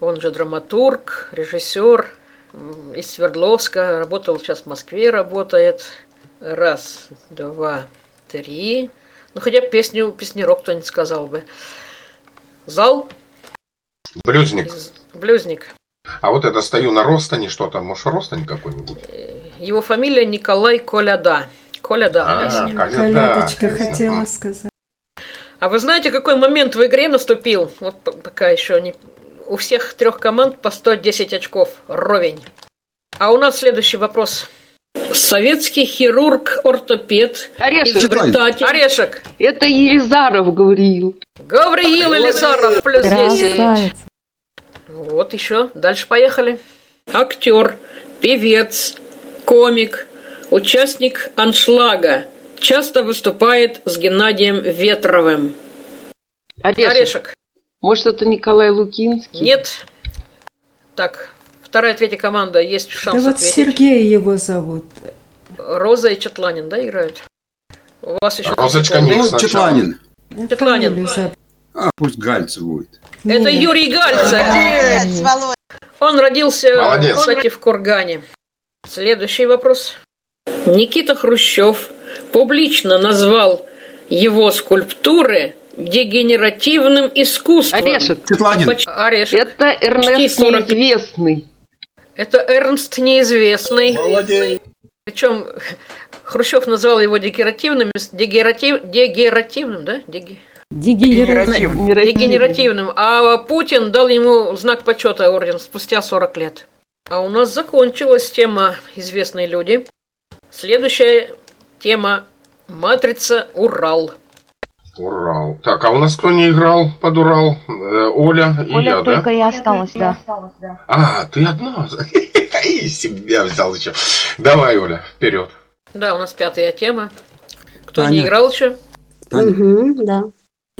Он же драматург, режиссер из Свердловска. Работал сейчас в Москве, работает. Раз, два, три. Ну, хотя песню песнярок кто-нибудь сказал бы. Зал, Блюзник. блюзник. А вот это стою на Ростане, что там, может, Ростань какой-нибудь? Его фамилия Николай Коляда. Коляда. А. Колядочка хотела сказать. А вы знаете, какой момент в игре наступил? Вот пока еще не... У всех трех команд по 110 очков. Ровень. А у нас следующий вопрос. Советский хирург-ортопед, Орешек. изобретатель. Орешек. Это Елизаров говорил. Гавриил Елизаров плюс 10. Красавица. Вот еще. Дальше поехали. Актер, певец, комик, участник аншлага. Часто выступает с Геннадием Ветровым. Орешек. Орешек. Может, это Николай Лукинский? Нет. Так, вторая, третья команда. Есть Да шанс вот ответить. Сергей его зовут. Роза и Четланин, да, играют? У вас еще... Розочка? Ну, сначала. Четланин. Четланин. А, пусть Гальцев будет. Это Нет. Юрий Гальцев. Молодец, Володя. Он родился, Молодец. кстати, в Кургане. Следующий вопрос. Никита Хрущев публично назвал его скульптуры дегенеративным искусством. Орешек. Четланин. Орешек. Это Эрнест Почти 40. Неизвестный. Это Эрнст Неизвестный. Причем Хрущев назвал его дегенеративным, дегератив, дегеративным, да? Деге- Дегенеративный. Дегенеративным. А Путин дал ему знак почета орден спустя 40 лет. А у нас закончилась тема «Известные люди». Следующая тема «Матрица Урал». Урал. Так, а у нас кто не играл под Урал? Э, Оля и Оля я, только да? и осталась, да. А, ты одна. [LAUGHS] И себя взял еще. Давай, Оля, вперед. Да, у нас пятая тема. Кто Таня. не играл еще? Таня. Угу, да.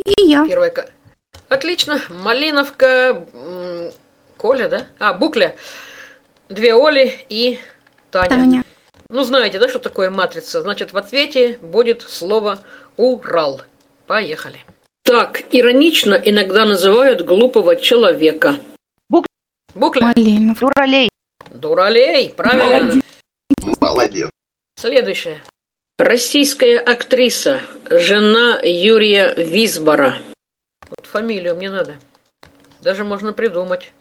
Первая. ка- Отлично. Малиновка, Коля, да? А, Букля. Две Оли и Таня. Ну, знаете, да, что такое матрица? Значит, в ответе будет слово «Урал». Поехали. Так, иронично иногда называют глупого человека. Бук- Букля. Дуралей. Дуралей, правильно. Молодец. Следующее. Российская актриса, жена Юрия Висбора. Вот фамилию мне надо. Даже можно придумать.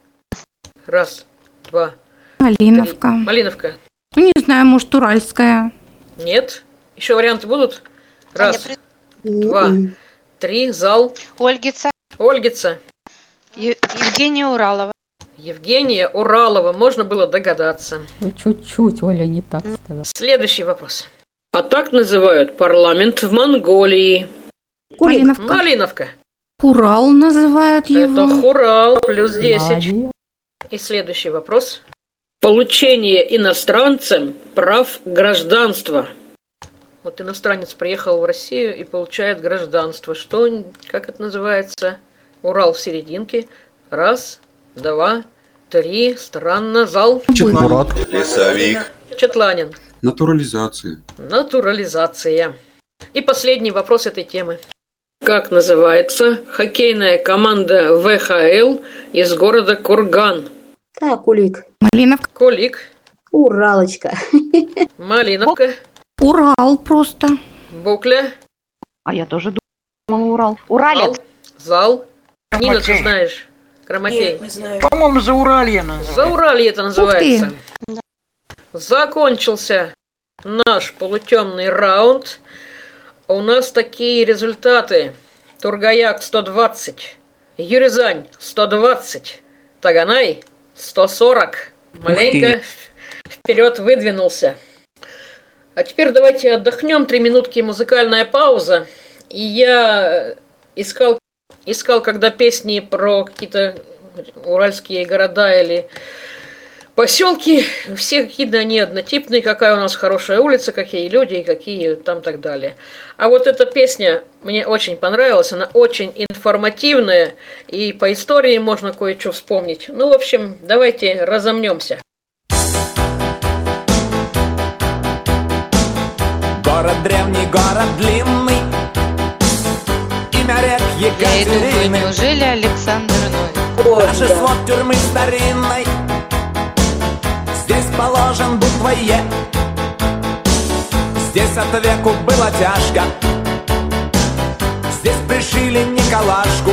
Раз, два, Малиновка. три. Малиновка. Ну, не знаю, может, Уральская. Нет. Еще варианты будут? Раз, два, М-м. три, зал. Ольгица. Ольгица. Е- Евгения Уралова. Евгения Уралова. Можно было догадаться. Ну, Чуть-чуть Оля не так сказала. Следующий вопрос. А так называют парламент в Монголии. Малиновка. Малиновка. Урал называют Это Хурал, плюс 10. Молодец. И следующий вопрос. Получение иностранцем прав гражданства. Вот иностранец приехал в Россию и получает гражданство. Что, как это называется? Урал в серединке. Раз, два, три. Странно. Зал. Мурат. Лесовик. Четланин. Натурализация. Натурализация. И последний вопрос этой темы. Как называется хоккейная команда ВХЛ из города Курган? Так, Кулик. Малиновка. Кулик. Уралочка. Малиновка. Урал просто. Букля. А я тоже думала Урал. Уралец. Зал. Нина, ты знаешь. Краматей. По-моему, за Уралье называется. Зауралье это называется. Закончился наш полутемный раунд. У нас такие результаты. Тургаяк 120, Юризань 120, Таганай 140. Маленько вперед выдвинулся. А теперь давайте отдохнем. Три минутки музыкальная пауза. И я искал, искал, когда песни про какие-то уральские города или поселки, все какие-то они однотипные, какая у нас хорошая улица, какие люди, какие там так далее. А вот эта песня мне очень понравилась, она очень информативная, и по истории можно кое-что вспомнить. Ну, в общем, давайте разомнемся. Город длинный. Имя рек Я и думаю, Екатерины. неужели Александр Новик? Даже свод тюрьмы старинной. Здесь положен буквой Е Здесь от веку было тяжко. Здесь пришили Николашку.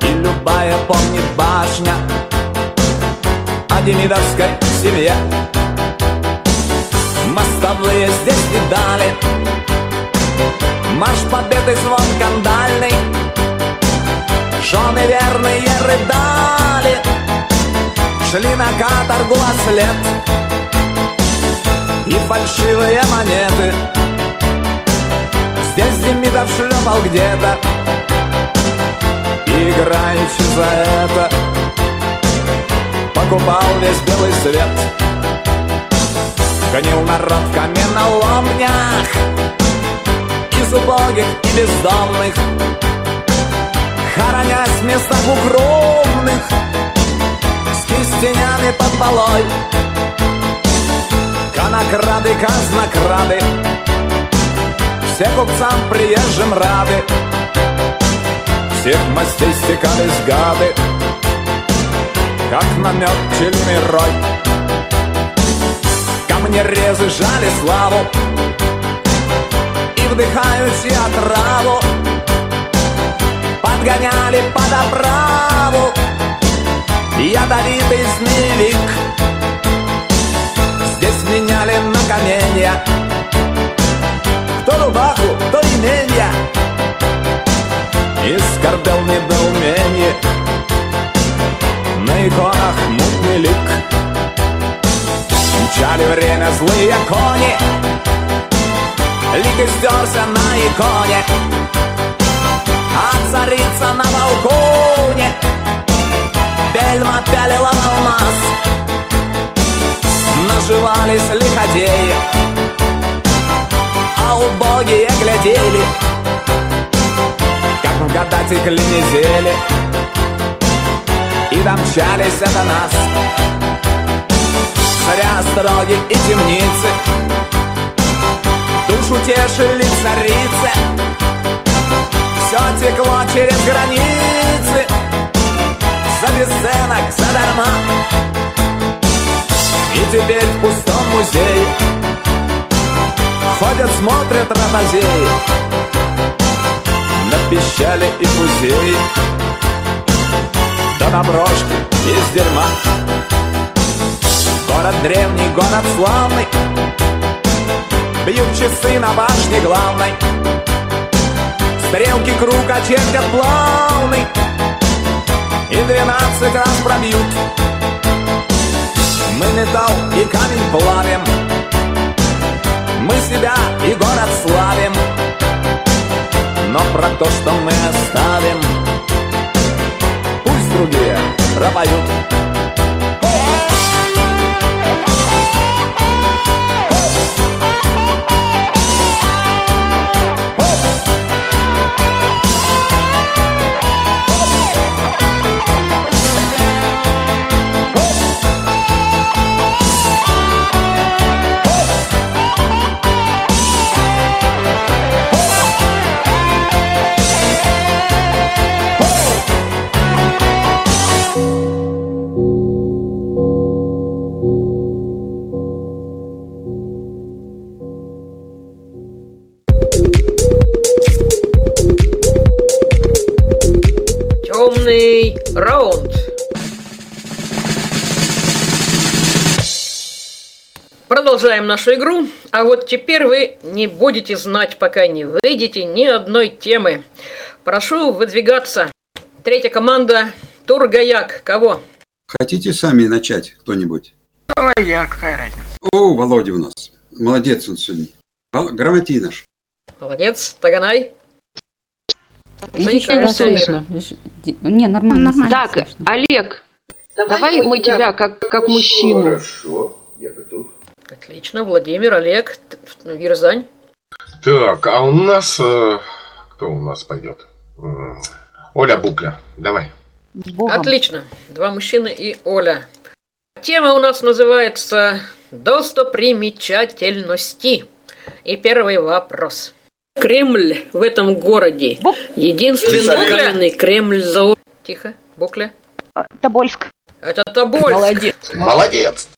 И любая помнит башня О демидовской семье Мостовые здесь видали Марш победы звон кандальный Жены верные рыдали Шли на каторгу след И фальшивые монеты Здесь Демидов шлепал где-то. И играючи за это Покупал весь белый свет Гонил народ в каменоломнях Из убогих и бездомных. Хоронясь в местах укромных. С кистенями под полой. Конокрады, казнокрады. Все купцам приезжим рады. Всех мастей стекались гады. Как на мед пчельный рой Камнерезы жали славу. И вдыхаючи отраву. Подгоняли под оправу Ядовитый змеевик. Здесь меняли на каменья. Кто рубаху, то именья И скорбел недоумение. На иконах мутный лик Мчали время злые кони. Лик стерся на иконе. А царица на балконе. Бельма пялила алмаз. Наживались лиходеи. А убогие глядели. Как в года текли недели И домчались до нас Царя строги и темницы. Душу тешили царицы. Все текло через границы. За бесценок, задарма И теперь в пустом музее Ходят, смотрят ротозеи На пищали и музеи Да на брошки из дерьма Город древний, город славный. Бьют часы на башне главной. Стрелки круг очертят плавный. И двенадцать раз пробьют. Мы металл и камень плавим. Мы себя и город славим. Но про то, что мы оставим Пусть другие пропоют Продолжаем нашу игру. А вот теперь вы не будете знать, пока не выйдете ни одной темы. Прошу выдвигаться. Третья команда Тургаяк. Кого? Хотите сами начать кто-нибудь? Давай я, какая разница. О, Володя у нас. Молодец он сегодня. Вол- Грамотей наш. Молодец. Таганай. Еще раз слышно. Ди- Не, нормально. Нормально. Так, Олег, давай мы тебя как, как мужчину. Хорошо, я готов. Отлично. Владимир, Олег, Т- ну, Ерзань. Так, а у нас... э, Кто у нас пойдет? Оля Букля, давай. Отлично. Два мужчины и Оля. Тема у нас называется «Достопримечательности». И первый вопрос. Кремль в этом городе. Единственный каменный Кремль за... Тихо, Букля. Тобольск. Это Тобольск. Молодец. Молодец.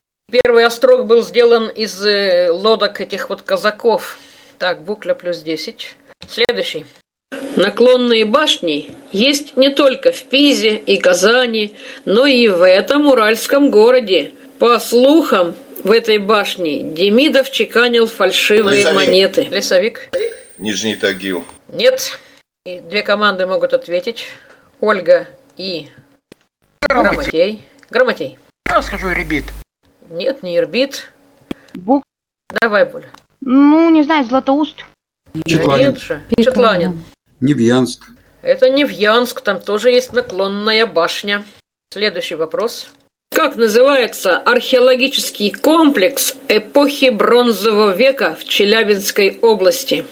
Первый острог был сделан из э, лодок этих вот казаков. Так, букля плюс 10. Следующий. Наклонные башни есть не только в Пизе и Казани, но и в этом уральском городе. По слухам, в этой башне Демидов чеканил фальшивые Лесовик. монеты. Лесовик? Нижний Тагил. Нет. И две команды могут ответить. Ольга и Грамотей. Грамотей. Я скажу ребит. Нет, не Ирбит. Бук. Давай, Боля. Ну, не знаю, Златоуст. Четланин. Нет же. Четланин. Невьянск. Это не в Янск, там тоже есть наклонная башня. Следующий вопрос. Как называется археологический комплекс эпохи Бронзового века в Челябинской области?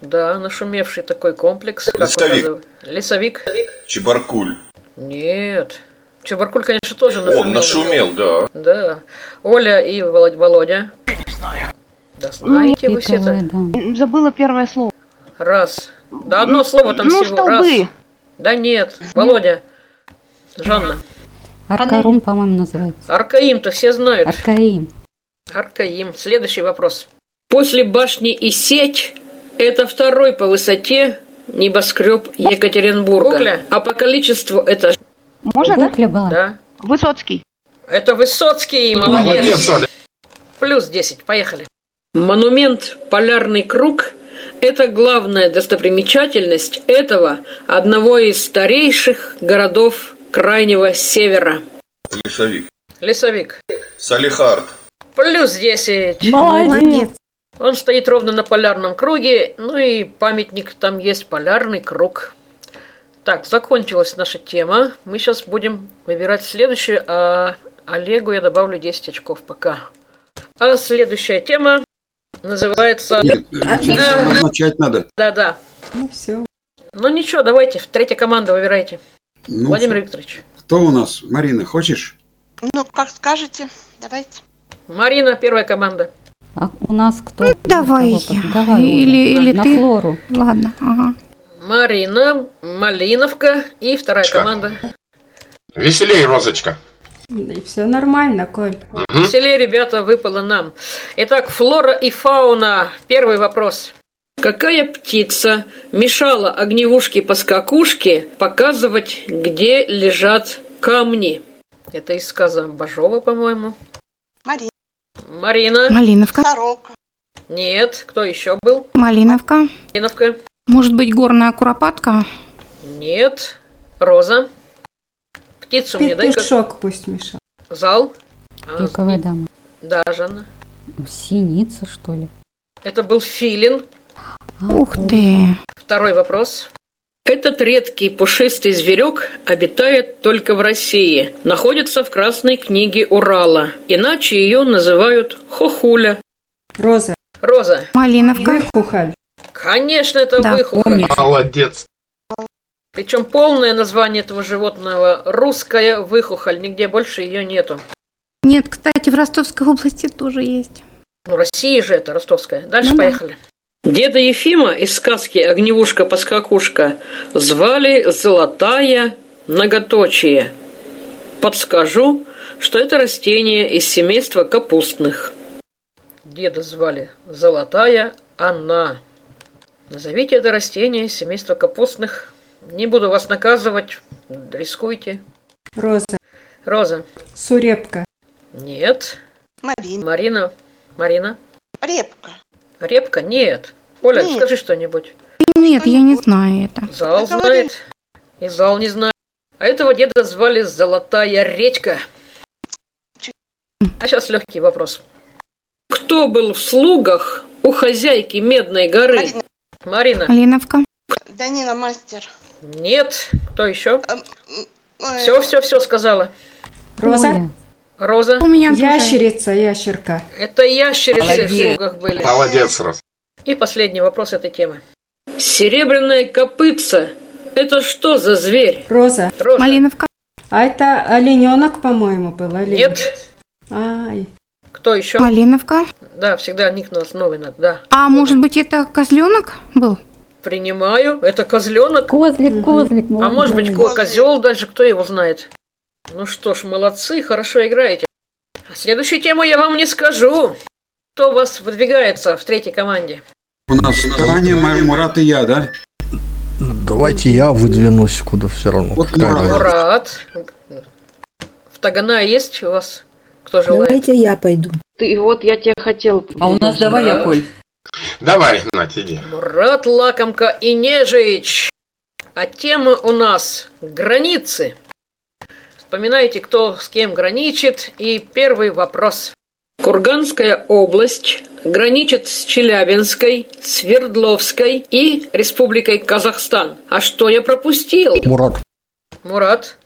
Да, нашумевший такой комплекс. Лесовик. Лесовик? Чебаркуль. Нет. Чебаркуль, конечно, тоже Он нашумел, да. Да. Оля и Володь- Володя. Да знаете вы все это. Забыла первое слово. Раз. Да одно слово там Ну, всего. Раз. столбы. Да нет. Володя. Жанна. Аркарум, по-моему, называется. Аркаим-то все знают. Аркаим. Аркаим. Следующий вопрос. После башни и сеть это второй по высоте небоскреб Екатеринбурга. Букля. А по количеству это... Можно, да? Букля была. Да. Высоцкий. Это Высоцкий. Молодец. Молодец. Плюс 10. Поехали. Монумент «Полярный круг» – это главная достопримечательность этого одного из старейших городов Крайнего Севера. Лесовик. Лесовик. Салихард. Плюс 10. Молодец. Он стоит ровно на полярном круге, ну и памятник там есть, полярный круг. Так, закончилась наша тема. Мы сейчас будем выбирать следующую, а Олегу я добавлю 10 очков пока. А следующая тема называется... Нет, начать надо. Да-да. Ну все. Ну ничего, давайте, третья команда выбирайте. Ну, Владимир Викторович. Кто у нас? Марина, хочешь? Ну, как скажете, давайте. Марина, первая команда. А у нас кто? Давай Кого я. Давай, Или- или на ты. Флору. Ладно, ага. Марина, Малиновка и вторая Чка. команда. Веселей, Розочка. И все нормально, Коль. Веселее, ребята, выпало нам. Итак, флора и фауна. Первый вопрос. Какая птица мешала огневушке-поскакушке показывать, где лежат камни? Это из сказа Бажова, по-моему. Марина. Марина. Малиновка. Сорока. Нет. Кто еще был? Малиновка. Малиновка. Может быть, горная куропатка? Нет. Роза. Птицу мне дай-ка. Петушок пусть мешал. Зал. А, Пиковая дама. Да, Жанна. Синица, что ли? Это был филин. Ух ты. Второй вопрос. Этот редкий пушистый зверек обитает только в России. Находится в Красной книге Урала. Иначе ее называют хохуля. Роза. Роза. Малиновка. Кухаль. Конечно, это Да, выхухоль. Молодец. Причем полное название этого животного русская выхухоль. Нигде больше ее нету. Нет, кстати, в Ростовской области тоже есть. Ну, Россия же это, ростовская. Дальше Ну да. поехали. Деда Ефима из сказки «Огневушка-поскакушка» звали Золотая Многоточие. Подскажу, что это растение из семейства капустных. Деда звали Золотая Анна. Назовите это растение из семейства капустных. Не буду вас наказывать, рискуйте. Роза. Роза. Сурепка. Нет. Марина. Марина. Марина? Репка. Репка? Нет. Оля, Нет. скажи что-нибудь. Нет, я не знаю это. Зал говори. знает. И зал не знает. А этого деда звали Золотая речка. А сейчас легкий вопрос. Кто был в слугах у хозяйки Медной горы? Марина. Малиновка. Данила мастер. Нет. Кто еще? Все, все, все сказала. Роза? Роза. У меня Ящерица, ящерка. Это ящерицы в слугах были. Молодец, Рос. И последний вопрос этой темы. Серебряная копытца. Это что за зверь? Роза. Роза. Малиновка. А это олененок, по-моему, был. олень. Нет. Ай. Кто еще? Малиновка. Да, всегда ник у нас новый надо. Да. А может быть это козленок был? Принимаю. Это козленок. Козлик, козлик. А может быть, ко- козел даже, кто его знает. Ну что ж, молодцы, хорошо играете. А Следующую тему я вам не скажу. Кто у вас выдвигается в третьей команде? У нас Таня, Ма- Мурат и я, да? Давайте я выдвинусь куда все равно. Вот Какая Мурат. разница? Мурат. В Тагана есть у вас? Кто желает? Давайте я пойду. Ты вот я тебе хотел. А у нас давай я, Коль. Давай, Надь, иди. Мурат, Лакомка и Нежич. А тема у нас границы. Вспоминайте, кто с кем граничит. И первый вопрос. Курганская область граничит с Челябинской, Свердловской и Республикой Казахстан. А что я пропустил? Мурат. Мурат.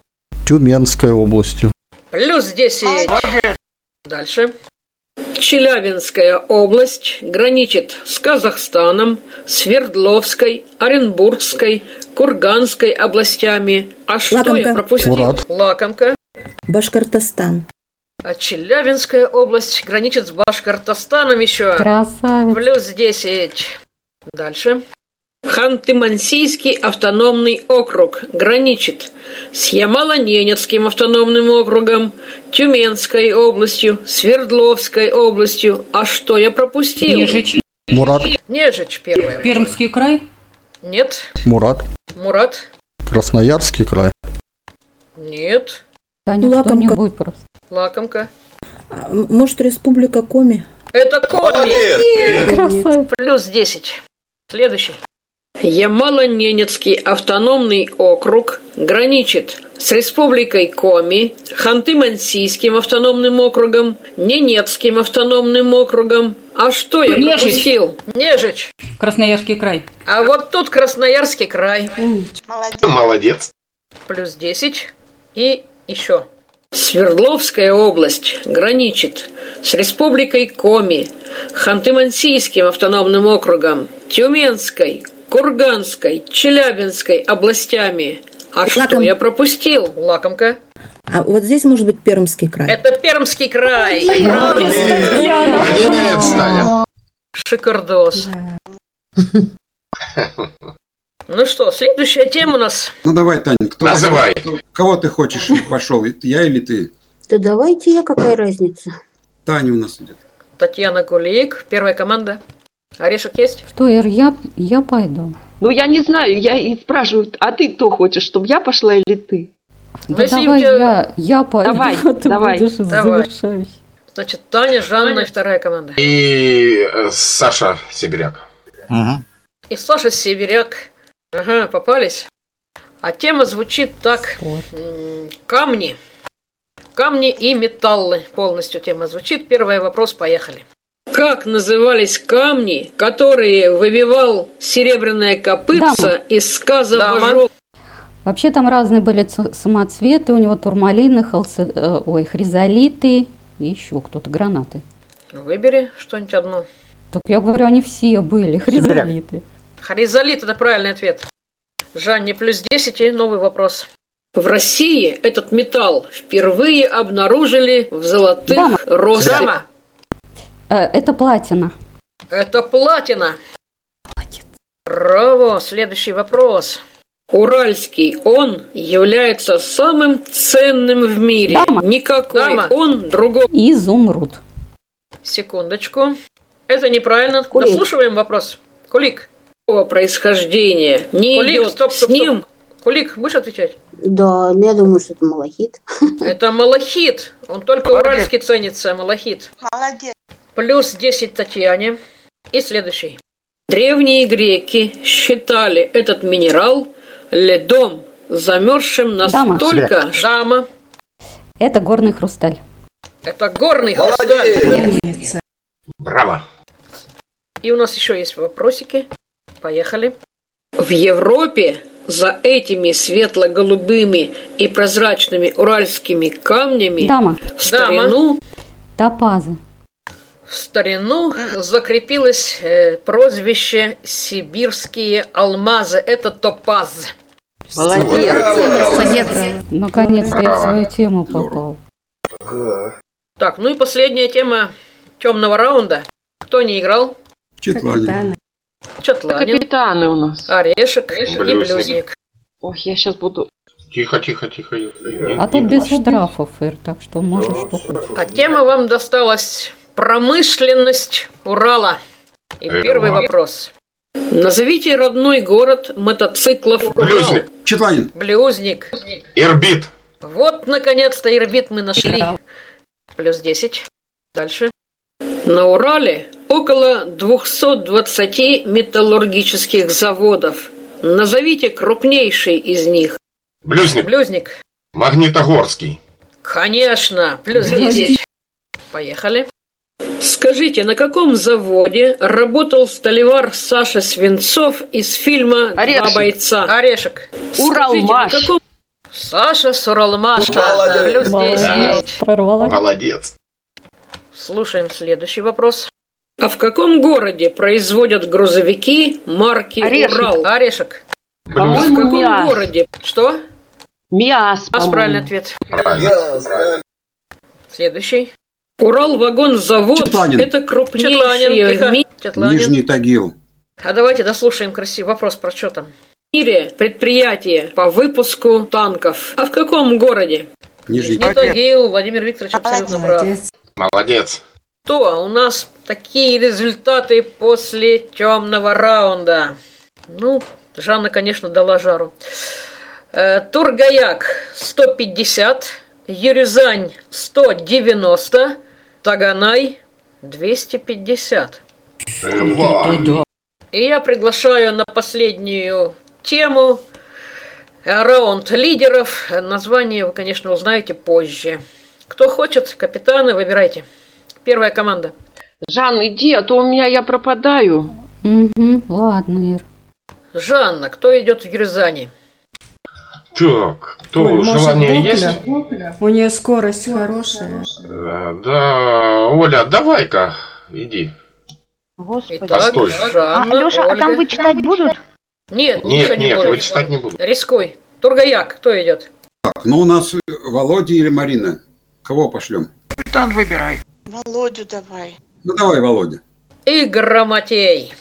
Тюменской областью. Плюс 10. Дальше. Челябинская область граничит с Казахстаном, Свердловской, Оренбургской, Курганской областями. А что я Лакомка. пропустил? Мурат. Лакомка. Башкортостан. А Челябинская область граничит с Башкортостаном еще. Красавец. Плюс 10. Дальше. Ханты-Мансийский автономный округ граничит с Ямало-Ненецким автономным округом, Тюменской областью, Свердловской областью. А что я пропустил? Нежич. Мурат. Нежич первая. Пермский край. Нет. Мурат. Мурат. Красноярский край. Нет. Таня, Лакомка. просто. Лакомка. А, Может, Республика Коми? Это Коми. Красавец. Плюс 10. Следующий. Ямало-Ненецкий автономный округ граничит с Республикой Коми, Ханты-Мансийским автономным округом, Ненецким автономным округом. А что я Нежич. пропустил? Нежич. Красноярский край. А вот тут Красноярский край. Молодец. Молодец. Плюс 10. И еще. Свердловская область граничит с Республикой Коми, Ханты-Мансийским автономным округом, Тюменской, Курганской, Челябинской областями. А что Лаком. я пропустил? Лакомка. А вот здесь может быть Пермский край. Это Пермский край. Шикардос. [LAUGHS] Ну что, следующая тема у нас. Ну давай, Таня, кто? Называй. Кого ты хочешь, пошел? Я или ты? Да давайте я, какая разница? Таня у нас идет. Татьяна Кулик, первая команда. Орешек есть? Что, Ир, я, я пойду. Ну я не знаю, я и спрашиваю, а ты кто хочешь, чтобы я пошла или ты? Да если у давай я, я пойду, Давай, а ты давай. будешь Давай. завершающий. Значит, Таня, Жанна и вторая команда. И э, Саша Сибиряк. И Саша Северяк. Ага, попались. А тема звучит так. Камни. Камни и металлы. Полностью тема звучит. Первый вопрос, поехали. Как назывались камни, которые выбивал серебряная копытца из сказа? Вообще там разные были самоцветы, у него турмалины, холцы- э, ой, хризолиты и еще кто-то, гранаты. Выбери что-нибудь одно. Так я говорю, они все были, хризолиты. Хризолит – это правильный ответ. Жанне плюс 10 и новый вопрос. В России этот металл впервые обнаружили в золотых Дама. россыпях. Дама. Э, Это платина. Это платина. Браво. Следующий вопрос. Уральский он является самым ценным в мире. Никакой он другой. Изумруд. Секундочку. Это неправильно. Кулик. Дослушиваем вопрос. Кулик. Какого происхождения не Кулик, идет стоп, стоп, с ним? Кулик, будешь отвечать? Да, я думаю, что это малахит. Это малахит. Он только уральский ценится, малахит. Молодец. Плюс 10 Татьяне. И следующий. Древние греки считали этот минерал ледом, замерзшим Дама. настолько... Дама. Это горный хрусталь. Это горный хрусталь. Браво. И у нас еще есть вопросики. Поехали. В Европе за этими светло-голубыми и прозрачными уральскими камнями Дама. в старину, Топазы. В старину закрепилось э, прозвище «Сибирские алмазы». Это топаз. Наконец-то я в свою тему попал. Так, ну и последняя тема темного раунда. Кто не играл? Четланин. Чатланин, Капитаны у нас. Орешек и Блюзник. Ох, я сейчас буду... Тихо, тихо, тихо. А тут без штрафов, Ир, так что можешь что хочешь. А тема вам досталась «Промышленность Урала». И Эх, первый вопрос. Назовите родной город мотоциклов Урал. Блюзник. Четланин. Блюзник. Ирбит. Вот, наконец-то, Ирбит мы нашли. Плюс 10. Дальше. На Урале около 220 металлургических заводов. Назовите крупнейший из них. Блюзник. Блюзник. Магнитогорский. Конечно. Плюс 10. Поехали. Скажите, на каком заводе работал столевар Саша Свинцов из фильма «Два Орешек. бойца»? Орешек. Уралмаш. Скажите, каком... Саша Суралмаша. Плюс 10. Прорвала. Молодец. Слушаем следующий вопрос. А в каком городе производят грузовики марки Орешек. Урал? Орешек. В По-моему, каком Миас. городе? Что? Миас, А по-моему. правильный ответ. Правильно. Следующий. Урал-вагон-завод это крупнейший в мире. Нижний Тагил. А давайте дослушаем красивый вопрос про что там. В мире предприятие по выпуску танков. А в каком городе? Нижний Тагил, Владимир Викторович абсолютно прав. Молодец. То у нас такие результаты после темного раунда. Ну, Жанна, конечно, дала жару. Э, Тургаяк 150, Юрюзань 190, Таганай 250. И я приглашаю на последнюю тему раунд лидеров. Название вы, конечно, узнаете позже. Кто хочет, капитаны, выбирайте. Первая команда. Жан, иди, а то у меня я пропадаю. Угу, ладно, Ир. Жанна, кто идет в Юрзани? Так, то желание есть? У нее скорость хорошая. Да, да, Оля, давай-ка, иди. Господи. Итак, Постой. Жанна, Леша, а там Ольга. вычитать будут? Нет, Нет, ничего не нет, будет. вычитать не буду. Рискуй. Тургаяк, кто идет? Так, ну у нас Володя или Марина? Кого пошлем? Капитан, выбирай. Володю давай. Ну давай, Володя. И Грамотей.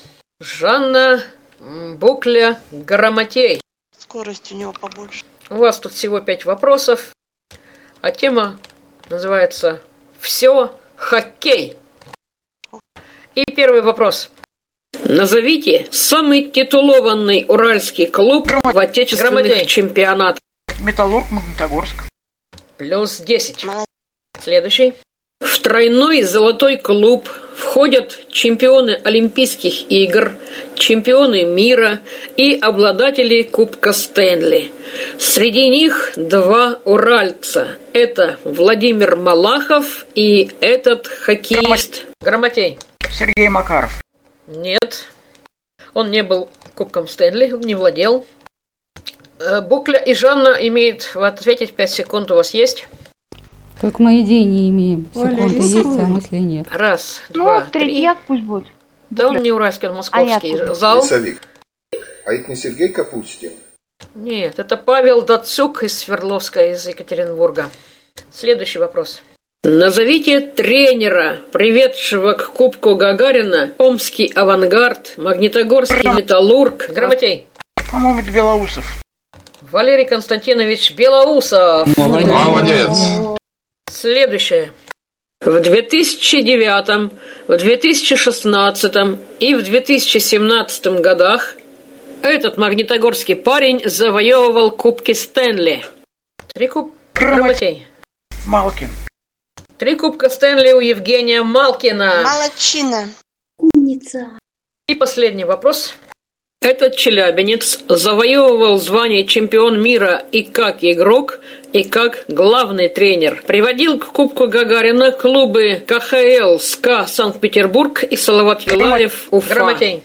Жанна, м, Букля, Грамотей. Скорость у него побольше. У вас тут всего пять вопросов, а тема называется «Все хоккей». И первый вопрос. Назовите самый титулованный уральский клуб в отечественных чемпионатах. Металлург, Магнитогорск. Плюс 10. Следующий. В тройной золотой клуб входят чемпионы Олимпийских игр, чемпионы мира и обладатели Кубка Стэнли. Среди них два уральца. Это Владимир Малахов и этот хоккеист. Грамотей. Сергей Макаров. Нет. Он не был Кубком Стэнли, не владел. Э, Букля и Жанна имеют ответить 5 секунд. У вас есть? Только мы идей не имеем. Секунды есть, рисуй. а мысли нет. Раз, Ну, два, третий три. як пусть будет. Да он не уральский, он московский. откуда? Зал? Лесовик. А это не Сергей Капустин? Нет, это Павел Дацук из Свердловска, из Екатеринбурга. Следующий вопрос. Назовите тренера, приведшего к Кубку Гагарина Омский авангард, Магнитогорский металлург. Грамотей. По-моему, это Белоусов. Валерий Константинович Белоусов. Молодец. Следующее. В 2009, в 2016 и в 2017 годах этот магнитогорский парень завоевывал Кубки Стэнли. Три куб... Грамотей. Малкин. Три кубка Стэнли у Евгения Малкина. Молодчина. Умница. И последний вопрос. Этот челябинец завоевывал звание чемпион мира и как игрок, и как главный тренер. Приводил к Кубку Гагарина клубы КХЛ, СКА, Санкт-Петербург и Салават Юлаев, Уфа. Грамотень.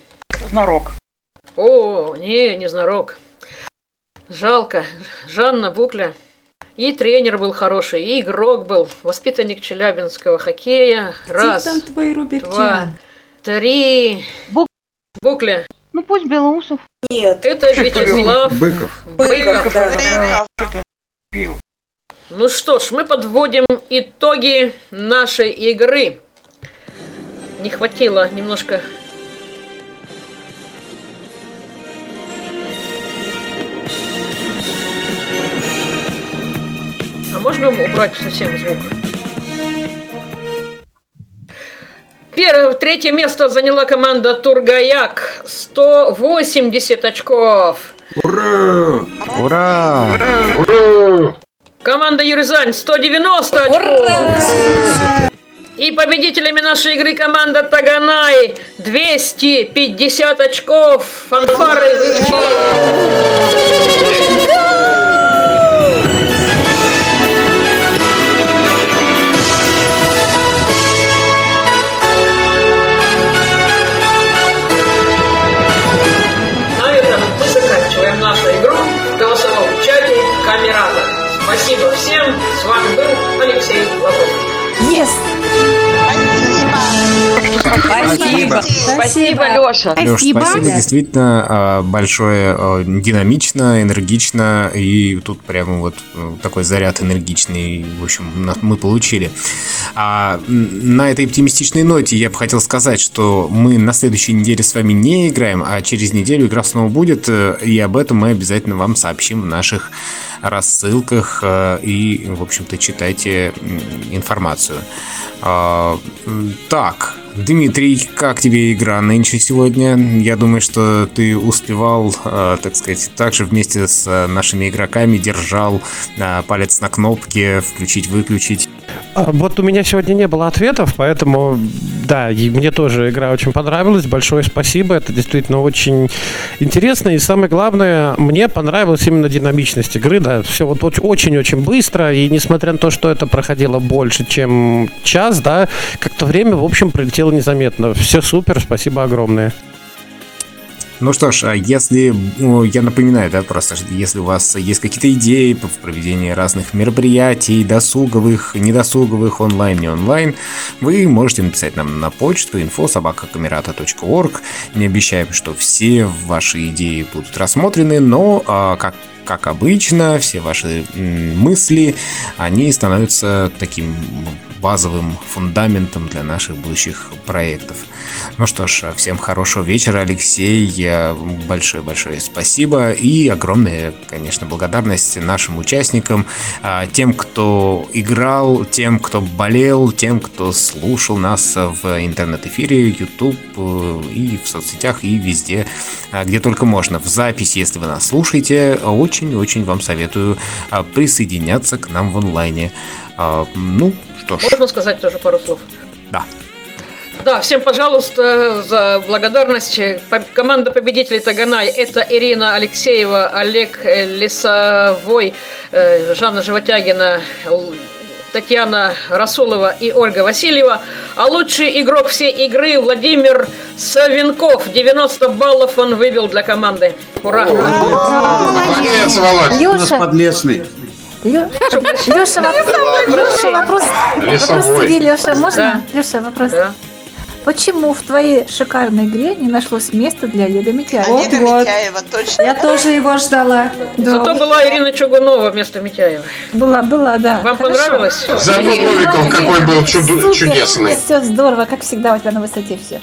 Знарок. О, не, не знарок. Жалко. Жанна Букля. И тренер был хороший, и игрок был, воспитанник челябинского хоккея. Раз, там твои руберки? два, три. Букля. Ну пусть Белоусов. Нет. Это Вячеслав Быков. Быков. Пил. Ну что ж, мы подводим итоги нашей игры. Не хватило немножко А можно убрать совсем звук? Первое, третье место заняла команда Тургаяк. 180 очков. Ура! Ура! Ура! Команда Юрзань 190 очков. И победителями нашей игры команда Таганай 250 очков. Фанфары Yes. Спасибо. Спасибо, Леша. Леш, спасибо. Действительно а, большое, а, динамично, энергично. И тут прямо вот э, такой заряд энергичный, в общем, мы получили. А на этой оптимистичной ноте я бы хотел сказать, что мы на следующей неделе с вами не играем, а через неделю игра снова будет. э, И об этом мы обязательно вам сообщим в наших рассылках. э, И, в общем-то, читайте информацию. А, Так, Дмитрий, как тебе игра нынче сегодня? Я думаю, что ты успевал, э, так сказать, также вместе с э, нашими игроками держал э, палец на кнопке, включить-выключить. А, Вот у меня сегодня не было ответов, поэтому да, и мне тоже игра очень понравилась. Большое спасибо. Это действительно очень интересно. И самое главное, мне понравилась именно динамичность игры. Да, все вот оч- очень-очень быстро. И несмотря на то, что это проходило больше, чем час, да, как-то время, в общем, пролетело незаметно. Все супер, спасибо огромное. Ну что ж, а если, ну, я напоминаю, да, просто, если у вас есть какие-то идеи в проведении разных мероприятий, досуговых, недосуговых, онлайн, не онлайн, вы можете написать нам на почту info.sobakakamerata.org. Не обещаем, что все ваши идеи будут рассмотрены, но, а, как как обычно, все ваши мысли, они становятся таким базовым фундаментом для наших будущих проектов. Ну что ж, всем хорошего вечера, Алексей. Большое-большое спасибо и огромная, конечно, благодарность нашим участникам, а, тем, кто играл, тем, кто болел, тем, кто слушал нас в интернет-эфире, YouTube э, и в соцсетях, и везде, а, где только можно. В записи, если вы нас слушаете, очень-очень вам советую а, присоединяться к нам в онлайне. Ну, что ж, Можно сказать тоже пару слов? да. Да, всем, пожалуйста, за благодарность. Команда победителей Таганай – это Ирина Алексеева, Олег э, Лесовой, э, Жанна Животягина, Татьяна Расулова и Ольга Васильева. А лучший игрок всей игры Владимир Савенков. 90 баллов он вывел для команды. Ура! Молодец, Володь. Леша, Подлесный. Лё- Леша, вопрос, Леша, вопрос, вопрос тебе, Леша, можно? Леша, вопрос. Да. Почему в твоей шикарной игре не нашлось места для Леда Митяева? Лида Митяева, точно. Я тоже его ждала. Зато была Ирина Чугунова вместо Митяева. Была, была, да. Вам Хорошо. понравилось? Зато Новиков какой был чуду- чудесный. Все здорово, как всегда, у тебя на высоте все.